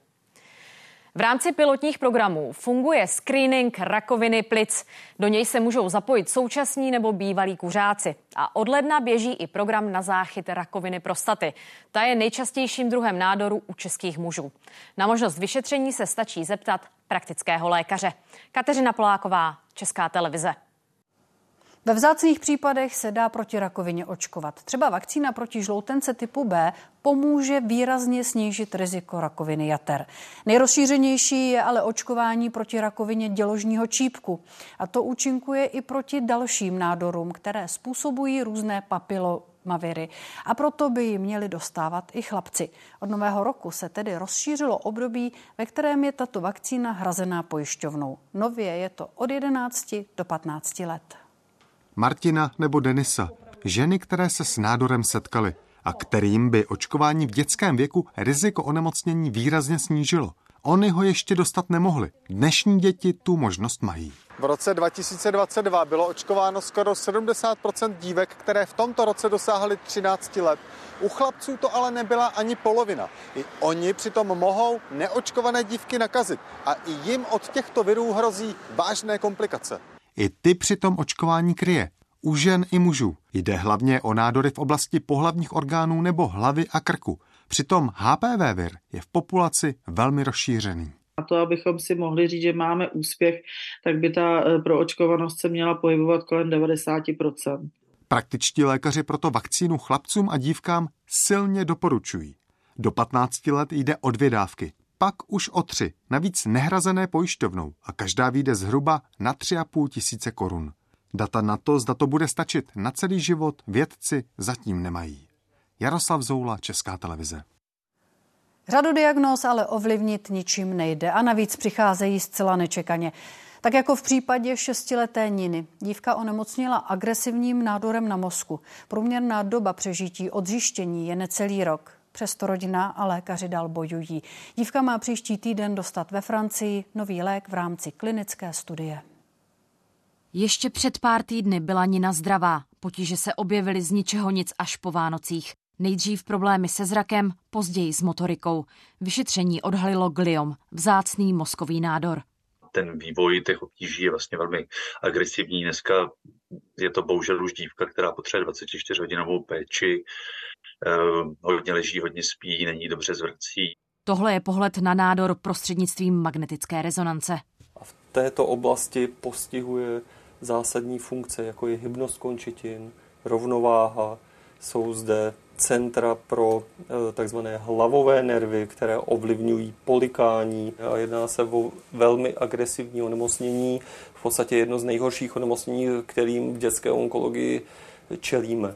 [SPEAKER 48] V rámci pilotních programů funguje screening rakoviny plic. Do něj se můžou zapojit současní nebo bývalí kuřáci. A od ledna běží i program na záchyt rakoviny prostaty. Ta je nejčastějším druhem nádoru u českých mužů. Na možnost vyšetření se stačí zeptat praktického lékaře. Kateřina Poláková, Česká televize.
[SPEAKER 2] Ve vzácných případech se dá proti rakovině očkovat. Třeba vakcína proti žloutence typu B pomůže výrazně snížit riziko rakoviny jater. Nejrozšířenější je ale očkování proti rakovině děložního čípku. A to účinkuje i proti dalším nádorům, které způsobují různé papilomaviry. A proto by ji měli dostávat i chlapci. Od nového roku se tedy rozšířilo období, ve kterém je tato vakcína hrazená pojišťovnou. Nově je to od 11 do 15 let.
[SPEAKER 51] Martina nebo Denisa, ženy, které se s nádorem setkaly a kterým by očkování v dětském věku riziko onemocnění výrazně snížilo. Oni ho ještě dostat nemohli. Dnešní děti tu možnost mají.
[SPEAKER 61] V roce 2022 bylo očkováno skoro 70% dívek, které v tomto roce dosáhly 13 let. U chlapců to ale nebyla ani polovina. I oni přitom mohou neočkované dívky nakazit a i jim od těchto virů hrozí vážné komplikace.
[SPEAKER 51] I ty přitom očkování kryje. U žen i mužů. Jde hlavně o nádory v oblasti pohlavních orgánů nebo hlavy a krku. Přitom HPV vir je v populaci velmi rozšířený.
[SPEAKER 62] A to, abychom si mohli říct, že máme úspěch, tak by ta eh, proočkovanost se měla pohybovat kolem 90%.
[SPEAKER 51] Praktičtí lékaři proto vakcínu chlapcům a dívkám silně doporučují. Do 15 let jde o dvě dávky pak už o tři, navíc nehrazené pojišťovnou a každá vyjde zhruba na tři a půl tisíce korun. Data na to, zda to bude stačit na celý život, vědci zatím nemají. Jaroslav Zoula, Česká televize.
[SPEAKER 2] Řadu diagnóz ale ovlivnit ničím nejde a navíc přicházejí zcela nečekaně. Tak jako v případě šestileté Niny. Dívka onemocnila agresivním nádorem na mozku. Průměrná doba přežití od zjištění je necelý rok. Přesto rodina a lékaři dál bojují. Dívka má příští týden dostat ve Francii nový lék v rámci klinické studie.
[SPEAKER 48] Ještě před pár týdny byla Nina zdravá. Potíže se objevily z ničeho nic až po Vánocích. Nejdřív problémy se zrakem, později s motorikou. Vyšetření odhalilo gliom, vzácný mozkový nádor.
[SPEAKER 63] Ten vývoj těch obtíží je vlastně velmi agresivní. Dneska je to bohužel už dívka, která potřebuje 24-hodinovou péči. Eh, hodně leží, hodně spí, není dobře zvrací.
[SPEAKER 48] Tohle je pohled na nádor prostřednictvím magnetické rezonance.
[SPEAKER 64] A v této oblasti postihuje zásadní funkce, jako je hybnost končetin, rovnováha, jsou zde centra pro eh, takzvané hlavové nervy, které ovlivňují polikání a jedná se o velmi agresivní onemocnění, v podstatě jedno z nejhorších onemocnění, kterým v dětské onkologii čelíme.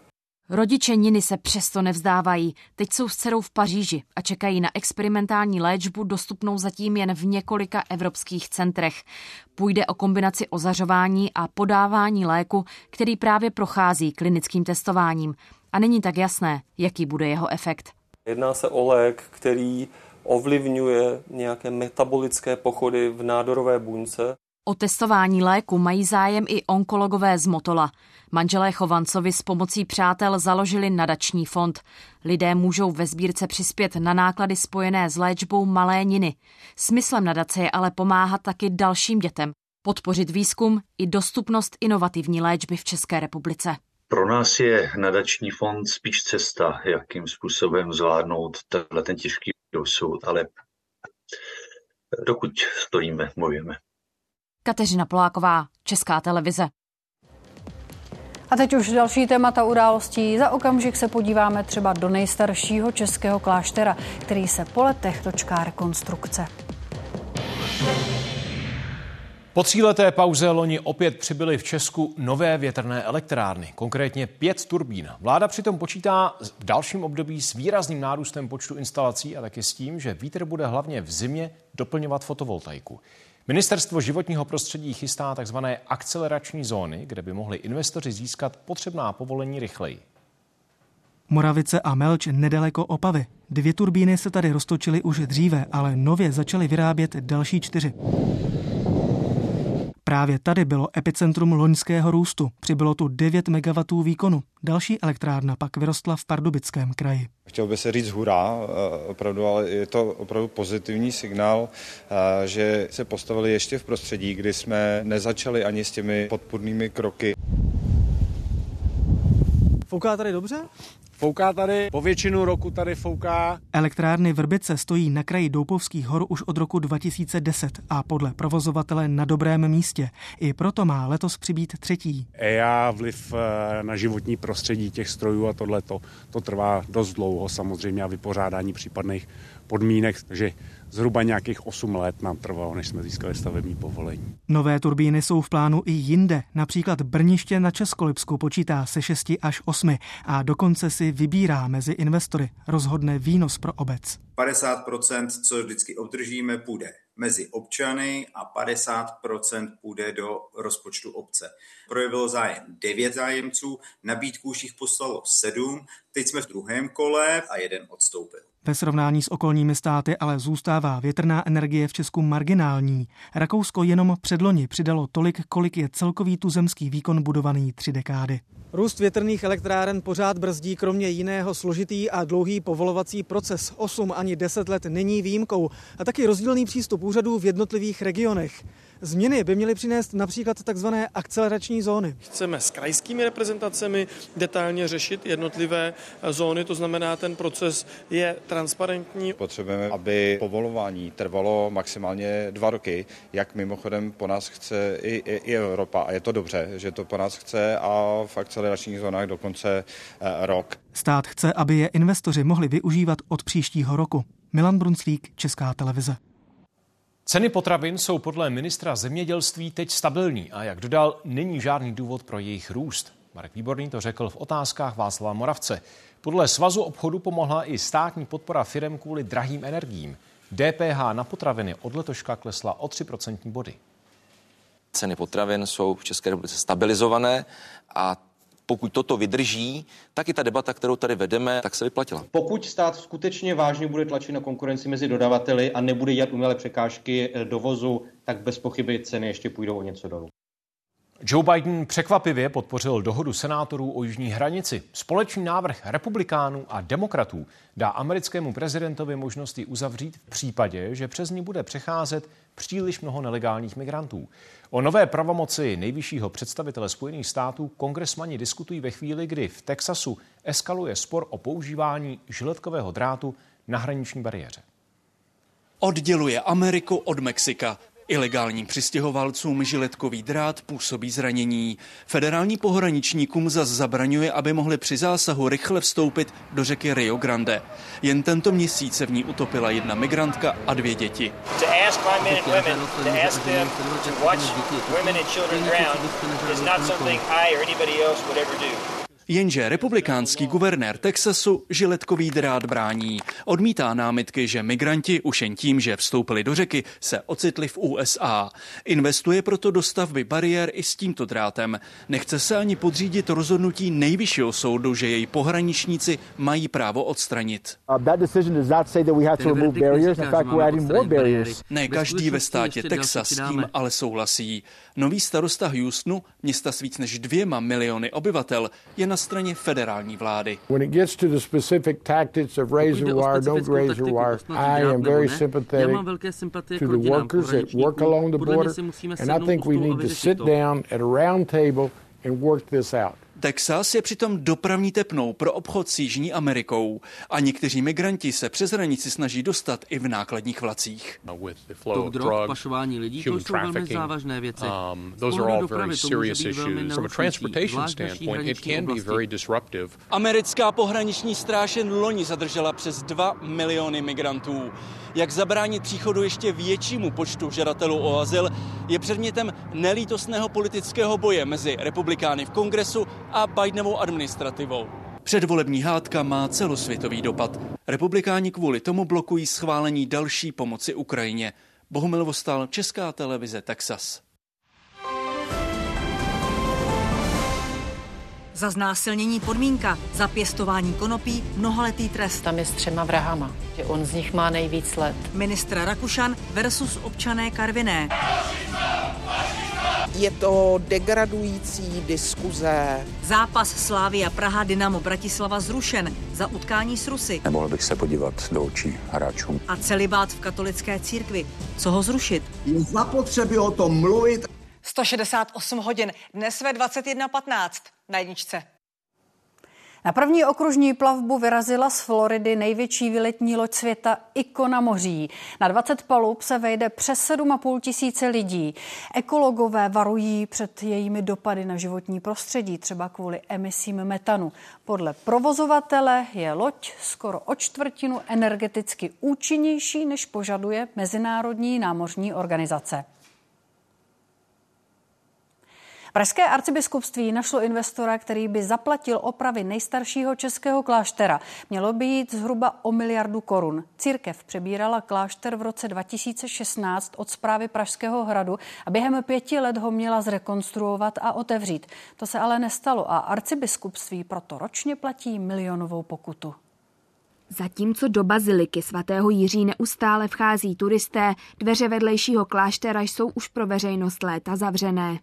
[SPEAKER 48] Rodiče Niny se přesto nevzdávají. Teď jsou s dcerou v Paříži a čekají na experimentální léčbu dostupnou zatím jen v několika evropských centrech. Půjde o kombinaci ozařování a podávání léku, který právě prochází klinickým testováním. A není tak jasné, jaký bude jeho efekt.
[SPEAKER 64] Jedná se o lék, který ovlivňuje nějaké metabolické pochody v nádorové buňce.
[SPEAKER 48] O testování léku mají zájem i onkologové z Motola. Manželé Chovancovi s pomocí přátel založili nadační fond. Lidé můžou ve sbírce přispět na náklady spojené s léčbou malé niny. Smyslem nadace je ale pomáhat taky dalším dětem, podpořit výzkum i dostupnost inovativní léčby v České republice.
[SPEAKER 63] Pro nás je nadační fond spíš cesta, jakým způsobem zvládnout tenhle ten těžký dosud, ale dokud stojíme, mluvíme.
[SPEAKER 48] Kateřina Poláková, Česká televize.
[SPEAKER 2] A teď už další témata událostí. Za okamžik se podíváme třeba do nejstaršího českého kláštera, který se po letech dočká rekonstrukce.
[SPEAKER 1] Po tříleté pauze loni opět přibyly v Česku nové větrné elektrárny, konkrétně pět turbín. Vláda přitom počítá v dalším období s výrazným nárůstem počtu instalací a taky s tím, že vítr bude hlavně v zimě doplňovat fotovoltaiku. Ministerstvo životního prostředí chystá tzv. akcelerační zóny, kde by mohli investoři získat potřebná povolení rychleji.
[SPEAKER 50] Moravice a Melč nedaleko Opavy. Dvě turbíny se tady roztočily už dříve, ale nově začaly vyrábět další čtyři. Právě tady bylo epicentrum loňského růstu. Přibylo tu 9 MW výkonu. Další elektrárna pak vyrostla v Pardubickém kraji.
[SPEAKER 65] Chtěl by se říct hurá, eh, opravdu, ale je to opravdu pozitivní signál, eh, že se postavili ještě v prostředí, kdy jsme nezačali ani s těmi podpůrnými kroky.
[SPEAKER 50] Fouká tady dobře?
[SPEAKER 66] Fouká tady, po většinu roku tady fouká.
[SPEAKER 50] Elektrárny Vrbice stojí na kraji Doupovských hor už od roku 2010 a podle provozovatele na dobrém místě. I proto má letos přibít třetí.
[SPEAKER 66] EA, vliv eh, na životní prostředí těch strojů a tohle to trvá dost dlouho samozřejmě a vypořádání případných podmínek, takže zhruba nějakých 8 let nám trvalo, než jsme získali stavební povolení.
[SPEAKER 50] Nové turbíny jsou v plánu i jinde. Například Brniště na Českolipsku počítá se 6 až 8 a dokonce si vybírá mezi investory. Rozhodne výnos pro obec.
[SPEAKER 67] 50%, co vždycky obdržíme, půjde mezi občany a 50% půjde do rozpočtu obce. Projevilo zájem 9 zájemců, nabídku už jich poslalo 7, teď jsme v druhém kole a jeden odstoupil.
[SPEAKER 50] Ve srovnání s okolními státy ale zůstává větrná energie v Česku marginální. Rakousko jenom předloni přidalo tolik, kolik je celkový tuzemský výkon budovaný tři dekády. Růst větrných elektráren pořád brzdí kromě jiného složitý a dlouhý povolovací proces. 8 ani 10 let není výjimkou a taky rozdílný přístup úřadů v jednotlivých regionech. Změny by měly přinést například takzvané akcelerační zóny.
[SPEAKER 68] Chceme s krajskými reprezentacemi detailně řešit jednotlivé zóny, to znamená, ten proces je transparentní.
[SPEAKER 65] Potřebujeme, aby povolování trvalo maximálně dva roky, jak mimochodem po nás chce i, i, i Evropa. A je to dobře, že to po nás chce a v akceleračních zónách dokonce eh, rok.
[SPEAKER 50] Stát chce, aby je investoři mohli využívat od příštího roku. Milan Brunslík, Česká televize.
[SPEAKER 1] Ceny potravin jsou podle ministra zemědělství teď stabilní a jak dodal, není žádný důvod pro jejich růst. Marek Výborný to řekl v otázkách Václava Moravce. Podle Svazu obchodu pomohla i státní podpora firem kvůli drahým energiím. DPH na potraviny od letoška klesla o 3% body.
[SPEAKER 69] Ceny potravin jsou v České republice stabilizované a
[SPEAKER 24] Pokud toto vydrží, tak i ta debata, kterou tady vedeme, tak se vyplatila.
[SPEAKER 70] Pokud stát skutečně vážně bude tlačit na konkurenci mezi dodavateli a nebude dělat umělé překážky dovozu, tak bez pochyby ceny ještě půjdou o něco dolů.
[SPEAKER 1] Joe Biden překvapivě podpořil dohodu senátorů o jižní hranici. Společný návrh republikánů a demokratů dá americkému prezidentovi možnosti uzavřít v případě, že přes ní bude přecházet příliš mnoho nelegálních migrantů. O nové pravomoci nejvyššího představitele Spojených států kongresmani diskutují ve chvíli, kdy v Texasu eskaluje spor o používání žiletkového drátu na hraniční bariéře.
[SPEAKER 71] Odděluje Ameriku od Mexika. Ilegálním přistěhovalcům žiletkový drát působí zranění. Federální pohraničníkům zas zabraňuje, aby mohli při zásahu rychle vstoupit do řeky Rio Grande. Jen tento měsíc se v ní utopila jedna migrantka a dvě děti. Jenže republikánský guvernér Texasu žiletkový drát brání. Odmítá námitky, že migranti už jen tím, že vstoupili do řeky, se ocitli v USA. Investuje proto do stavby bariér i s tímto drátem. Nechce se ani podřídit rozhodnutí nejvyššího soudu, že její pohraničníci mají právo odstranit. Ne každý ve státě Texas s tím ale souhlasí. Nový starosta Houstonu, města s víc než dvěma miliony obyvatel, je na straně federální vlády.
[SPEAKER 51] Pokud jde o specifickou taktiku osnat dělat nebo workers já work along the border, and I think we need to sit down at a round table and work this out.
[SPEAKER 71] Texas je přitom dopravní tepnou pro obchod s Jižní Amerikou a někteří migranti se přes hranici snaží dostat i v nákladních vlacích.
[SPEAKER 21] Tok drog, pašování lidí, to jsou velmi závažné věci. Um, those are all very serious issues. From a transportation standpoint, it can be very disruptive.
[SPEAKER 71] Americká pohraniční stráž jen loni zadržela přes 2 miliony migrantů. Jak zabránit příchodu ještě většímu počtu žadatelů o azyl, je předmětem nelítostného politického boje mezi republikány v kongresu a Bidenovou administrativou. Předvolební hádka má celosvětový dopad. Republikáni kvůli tomu blokují schválení další pomoci Ukrajině. Bohumil Vostal, Česká televize Texas.
[SPEAKER 50] Za znásilnění podmínka, za pěstování konopí mnohaletý trest.
[SPEAKER 28] Tam je s třema vrahama, že on z nich má nejvíc let.
[SPEAKER 50] Ministr Rakušan versus občané Karviné.
[SPEAKER 72] Je to degradující diskuze.
[SPEAKER 50] Zápas Slávia Praha Dynamo Bratislava zrušen za utkání s Rusy.
[SPEAKER 73] Nemohl bych se podívat do očí hráčům.
[SPEAKER 50] A celibát v katolické církvi. Co ho zrušit?
[SPEAKER 72] Je zapotřebí o tom mluvit
[SPEAKER 50] 168 hodin, dnes ve 21.15 na jedničce.
[SPEAKER 2] Na první okružní plavbu vyrazila z Floridy největší výletní loď světa Ikona moří. Na 20 palub se vejde přes 7,5 tisíce lidí. Ekologové varují před jejími dopady na životní prostředí, třeba kvůli emisím metanu. Podle provozovatele je loď skoro o čtvrtinu energeticky účinnější, než požaduje Mezinárodní námořní organizace. Pražské arcibiskupství našlo investora, který by zaplatil opravy nejstaršího českého kláštera. Mělo by jít zhruba o miliardu korun. Církev přebírala klášter v roce 2016 od zprávy Pražského hradu a během pěti let ho měla zrekonstruovat a otevřít. To se ale nestalo a arcibiskupství proto ročně platí milionovou pokutu.
[SPEAKER 74] Zatímco do baziliky svatého Jiří neustále vchází turisté, dveře vedlejšího kláštera jsou už pro veřejnost léta zavřené.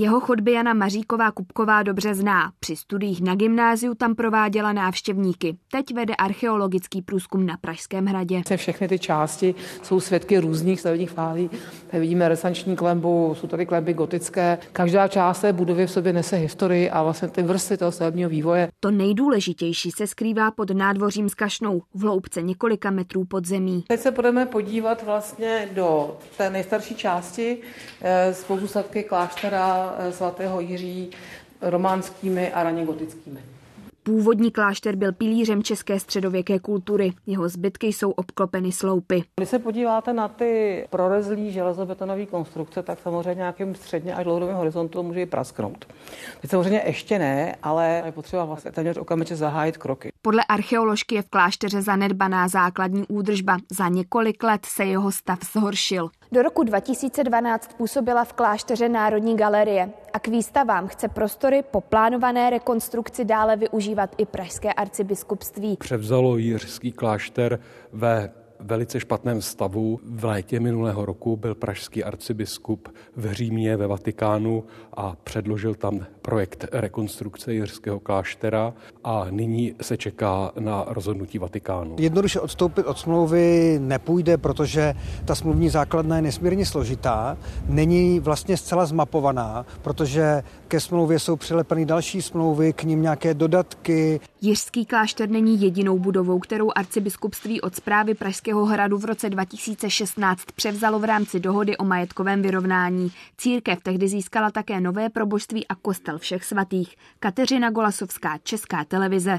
[SPEAKER 74] Jeho chodby Jana Maříková Kupková dobře zná. Při studiích na gymnáziu tam prováděla návštěvníky. Teď vede archeologický průzkum na Pražském hradě.
[SPEAKER 57] Všechny ty části jsou svědky různých stavebních fází. Tady vidíme resanční klembu, jsou tady klemby gotické. Každá část té budovy v sobě nese historii a vlastně ty vrstvy toho stavebního vývoje.
[SPEAKER 74] To nejdůležitější se skrývá pod nádvořím s kašnou v hloubce několika metrů pod zemí.
[SPEAKER 57] Teď se budeme podívat vlastně do té nejstarší části eh, z pozůstatky kláštera Eh, svatého Jiří románskými a raně gotickými.
[SPEAKER 74] Původní klášter byl pilířem české středověké kultury. Jeho zbytky jsou obklopeny sloupy.
[SPEAKER 57] Když se podíváte na ty prorezlý železobetonové konstrukce, tak samozřejmě nějakým středně až dlouhodobým horizontu může i prasknout. Teď samozřejmě ještě ne, ale je potřeba vlastně téměř okamžitě zahájit kroky.
[SPEAKER 74] Podle archeoložky je v klášteře zanedbaná základní údržba. Za několik let se jeho stav zhoršil.
[SPEAKER 75] Do roku 2012 působila v klášteře Národní galerie a k výstavám chce prostory po plánované rekonstrukci dále využívat i Pražské arcibiskupství.
[SPEAKER 76] Převzalo jiřský klášter ve velice špatném stavu. V létě minulého roku byl pražský arcibiskup v Římě ve Vatikánu a předložil tam projekt rekonstrukce Jirského kláštera a nyní se čeká na rozhodnutí Vatikánu.
[SPEAKER 77] Jednoduše odstoupit od smlouvy nepůjde, protože ta smluvní základna je nesmírně složitá, není vlastně zcela zmapovaná, protože ke smlouvě jsou přilepeny další smlouvy, k ním nějaké dodatky.
[SPEAKER 74] Jiřský klášter není jedinou budovou, kterou arcibiskupství od zprávy Pražského hradu v roce 2016 převzalo v rámci dohody o majetkovém vyrovnání. Církev tehdy získala také nové probožství a kostel všech svatých. Kateřina Golasovská, Česká televize.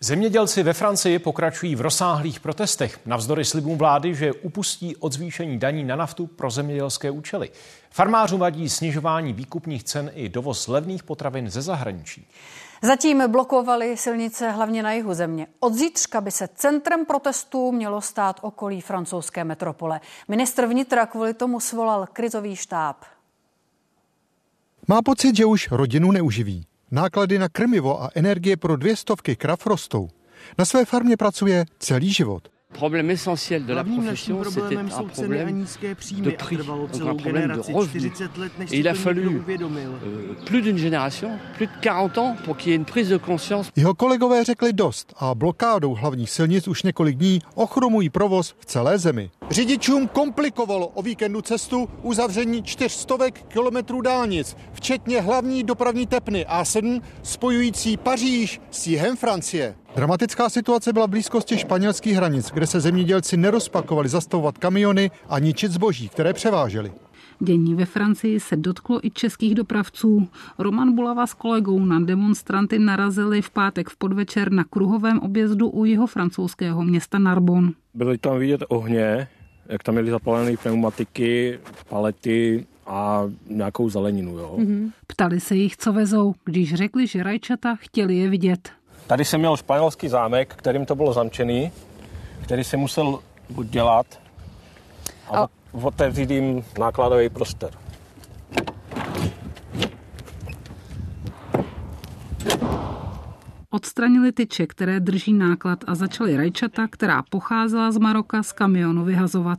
[SPEAKER 1] Zemědělci ve Francii pokračují v rozsáhlých protestech navzdory slibům vlády, že upustí od zvýšení daní na naftu pro zemědělské účely. Farmářům vadí snižování výkupních cen i dovoz levných potravin ze zahraničí.
[SPEAKER 2] Zatím blokovali silnice hlavně na jihu země. Od zítřka by se centrem protestů mělo stát okolí francouzské metropole. Ministr vnitra kvůli tomu svolal krizový štáb.
[SPEAKER 51] Má pocit, že už rodinu neuživí. Náklady na krmivo a energie pro dvě stovky krav rostou. Na své farmě pracuje celý život.
[SPEAKER 78] Problème essentiel de la profession, c'était un problème de prix, donc un problème de revenus. Et il a fallu euh, plus d'une génération, plus de 40 ans, pour qu'il y ait une prise de conscience.
[SPEAKER 51] Jeho kolegové řekli dost a blokádou hlavních silnic už několik dní ochromují provoz v celé zemi. Řidičům komplikovalo o víkendu cestu uzavření čtyřstovek kilometrů dálnic, včetně hlavní dopravní tepny A7 spojující Paříž s jihem Francie. Dramatická situace byla v blízkosti španělských hranic, kde se zemědělci nerozpakovali zastavovat kamiony a ničit zboží, které převáželi.
[SPEAKER 79] Dění ve Francii se dotklo i českých dopravců. Roman Bulava s kolegou na demonstranty narazili v pátek v podvečer na kruhovém objezdu u jeho francouzského města Narbon.
[SPEAKER 76] Byly tam vidět ohně, jak tam měli zapalené pneumatiky, palety a nějakou zeleninu. Jo.
[SPEAKER 79] Mm-hmm. Ptali se jich, co vezou, když řekli, že rajčata chtěli je vidět.
[SPEAKER 76] Tady jsem měl španělský zámek, kterým to bylo zamčený, který se musel udělat a, a... otevřít jim nákladový prostor.
[SPEAKER 79] Odstranili tyče, které drží náklad a začali rajčata, která pocházela z Maroka, z kamionu vyhazovat.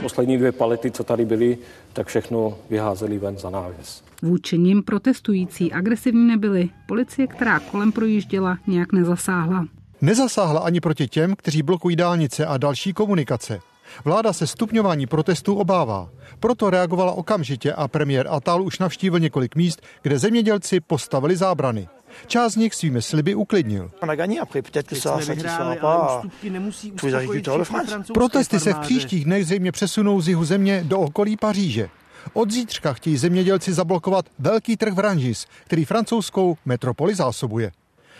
[SPEAKER 76] Poslední dvě palety, co tady byly, tak všechno vyházeli ven za návěs.
[SPEAKER 79] Vůči nim protestující agresivní nebyli. Policie, která kolem projížděla, nějak nezasáhla.
[SPEAKER 51] Nezasáhla ani proti těm, kteří blokují dálnice a další komunikace. Vláda se stupňování protestů obává. Proto reagovala okamžitě a premiér Atal už navštívil několik míst, kde zemědělci postavili zábrany. Část z nich svými sliby uklidnil. Protesty se v příštích dnech zřejmě přesunou z jihu země do okolí Paříže. Od zítřka chtějí zemědělci zablokovat velký trh v Ranžis, který francouzskou metropoli zásobuje.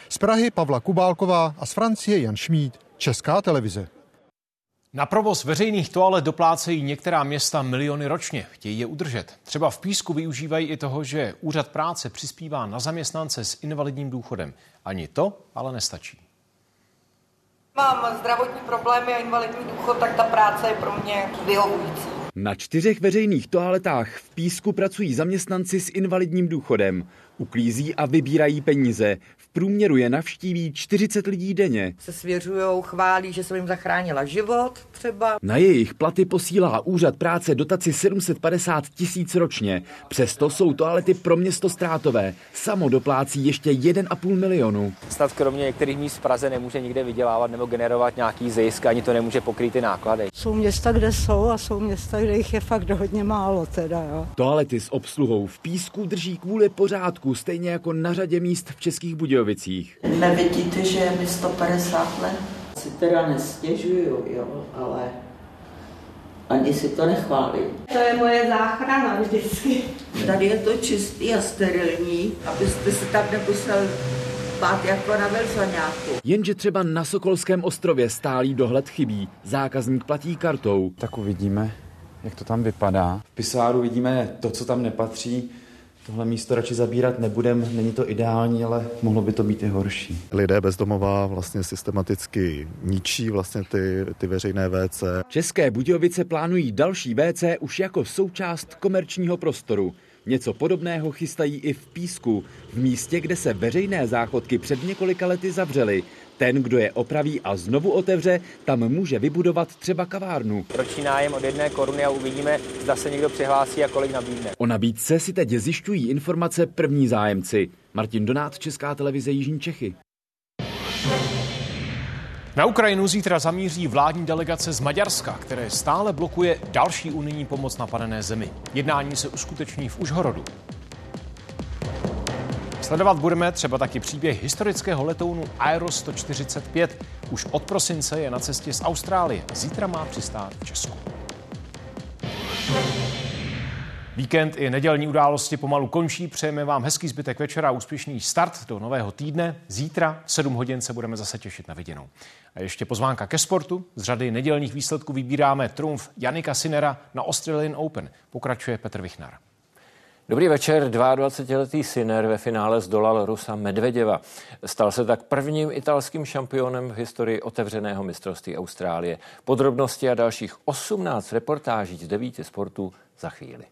[SPEAKER 51] Z Prahy Pavla Kubálková a z Francie Jan Šmíd, Česká televize.
[SPEAKER 1] Na provoz veřejných toalet doplácejí některá města miliony ročně. Chtějí je udržet. Třeba v Písku využívají i toho, že úřad práce přispívá na zaměstnance s invalidním důchodem. Ani to ale nestačí.
[SPEAKER 80] Mám zdravotní problémy a invalidní důchod, tak ta práce je pro mě vyhovující.
[SPEAKER 81] Na čtyřech veřejných toaletách v Písku pracují zaměstnanci s invalidním důchodem. Uklízí a vybírají peníze průměru je navštíví 40 lidí denně.
[SPEAKER 80] Se svěřujou, chválí, že jsem jim zachránila život třeba.
[SPEAKER 81] Na jejich platy posílá úřad práce dotaci 750 tisíc ročně. Přesto jsou toalety pro město ztrátové. Samo doplácí ještě 1,5 milionu.
[SPEAKER 82] Snad kromě některých míst v Praze nemůže nikde vydělávat nebo generovat nějaký zisk, ani to nemůže pokrýt ty náklady.
[SPEAKER 83] Jsou města, kde jsou a jsou města, kde jich je fakt hodně málo teda, jo.
[SPEAKER 81] Toalety s obsluhou v Písku drží kvůli pořádku, stejně jako na řadě míst v Českých Budějovicích. Budějovicích.
[SPEAKER 83] Nevidíte, že je mi 150 let? Si teda nestěžuju, jo, ale ani si to nechválí. To je moje záchrana vždycky. Tady je to čistý a sterilní, abyste se tam nemusel bát jako na velzaňáku.
[SPEAKER 81] Jenže třeba na Sokolském ostrově stálý dohled chybí. Zákazník platí kartou.
[SPEAKER 84] Tak uvidíme, jak to tam vypadá. V pisáru vidíme to, co tam nepatří,
[SPEAKER 85] Tohle místo radši zabírat nebudem, není to ideální, ale mohlo by to být i horší.
[SPEAKER 86] Lidé bezdomová vlastně systematicky ničí vlastně ty, ty veřejné WC.
[SPEAKER 81] České Budějovice plánují další WC už jako součást komerčního prostoru. Něco podobného chystají i v Písku, v místě, kde se veřejné záchodky před několika lety zavřely. Ten, kdo je opraví a znovu otevře, tam může vybudovat třeba kavárnu.
[SPEAKER 82] Roční nájem od jedné koruny a uvidíme, zda se někdo přihlásí a kolik nabídne.
[SPEAKER 81] O nabídce si teď zjišťují informace první zájemci. Martin Donát, Česká televize Jižní Čechy.
[SPEAKER 1] Na Ukrajinu zítra zamíří vládní delegace z Maďarska, které stále blokuje další unijní pomoc napadené zemi. Jednání se uskuteční v Užhorodu. Sledovat budeme třeba taky příběh historického letounu Aero 145. Už od prosince je na cestě z Austrálie. Zítra má přistát v Česku. Víkend i nedělní události pomalu končí. Přejeme vám hezký zbytek večera a úspěšný start do nového týdne. Zítra v 7 hodin se budeme zase těšit na viděnou. A ještě pozvánka ke sportu. Z řady nedělních výsledků vybíráme trumf Janika Sinera na Australian Open. Pokračuje Petr Vichnar.
[SPEAKER 87] Dobrý večer. 22-letý Sinner ve finále zdolal Rusa Medvedeva. Stal se tak prvním italským šampionem v historii otevřeného mistrovství Austrálie. Podrobnosti a dalších 18 reportáží z devíti sportů za chvíli.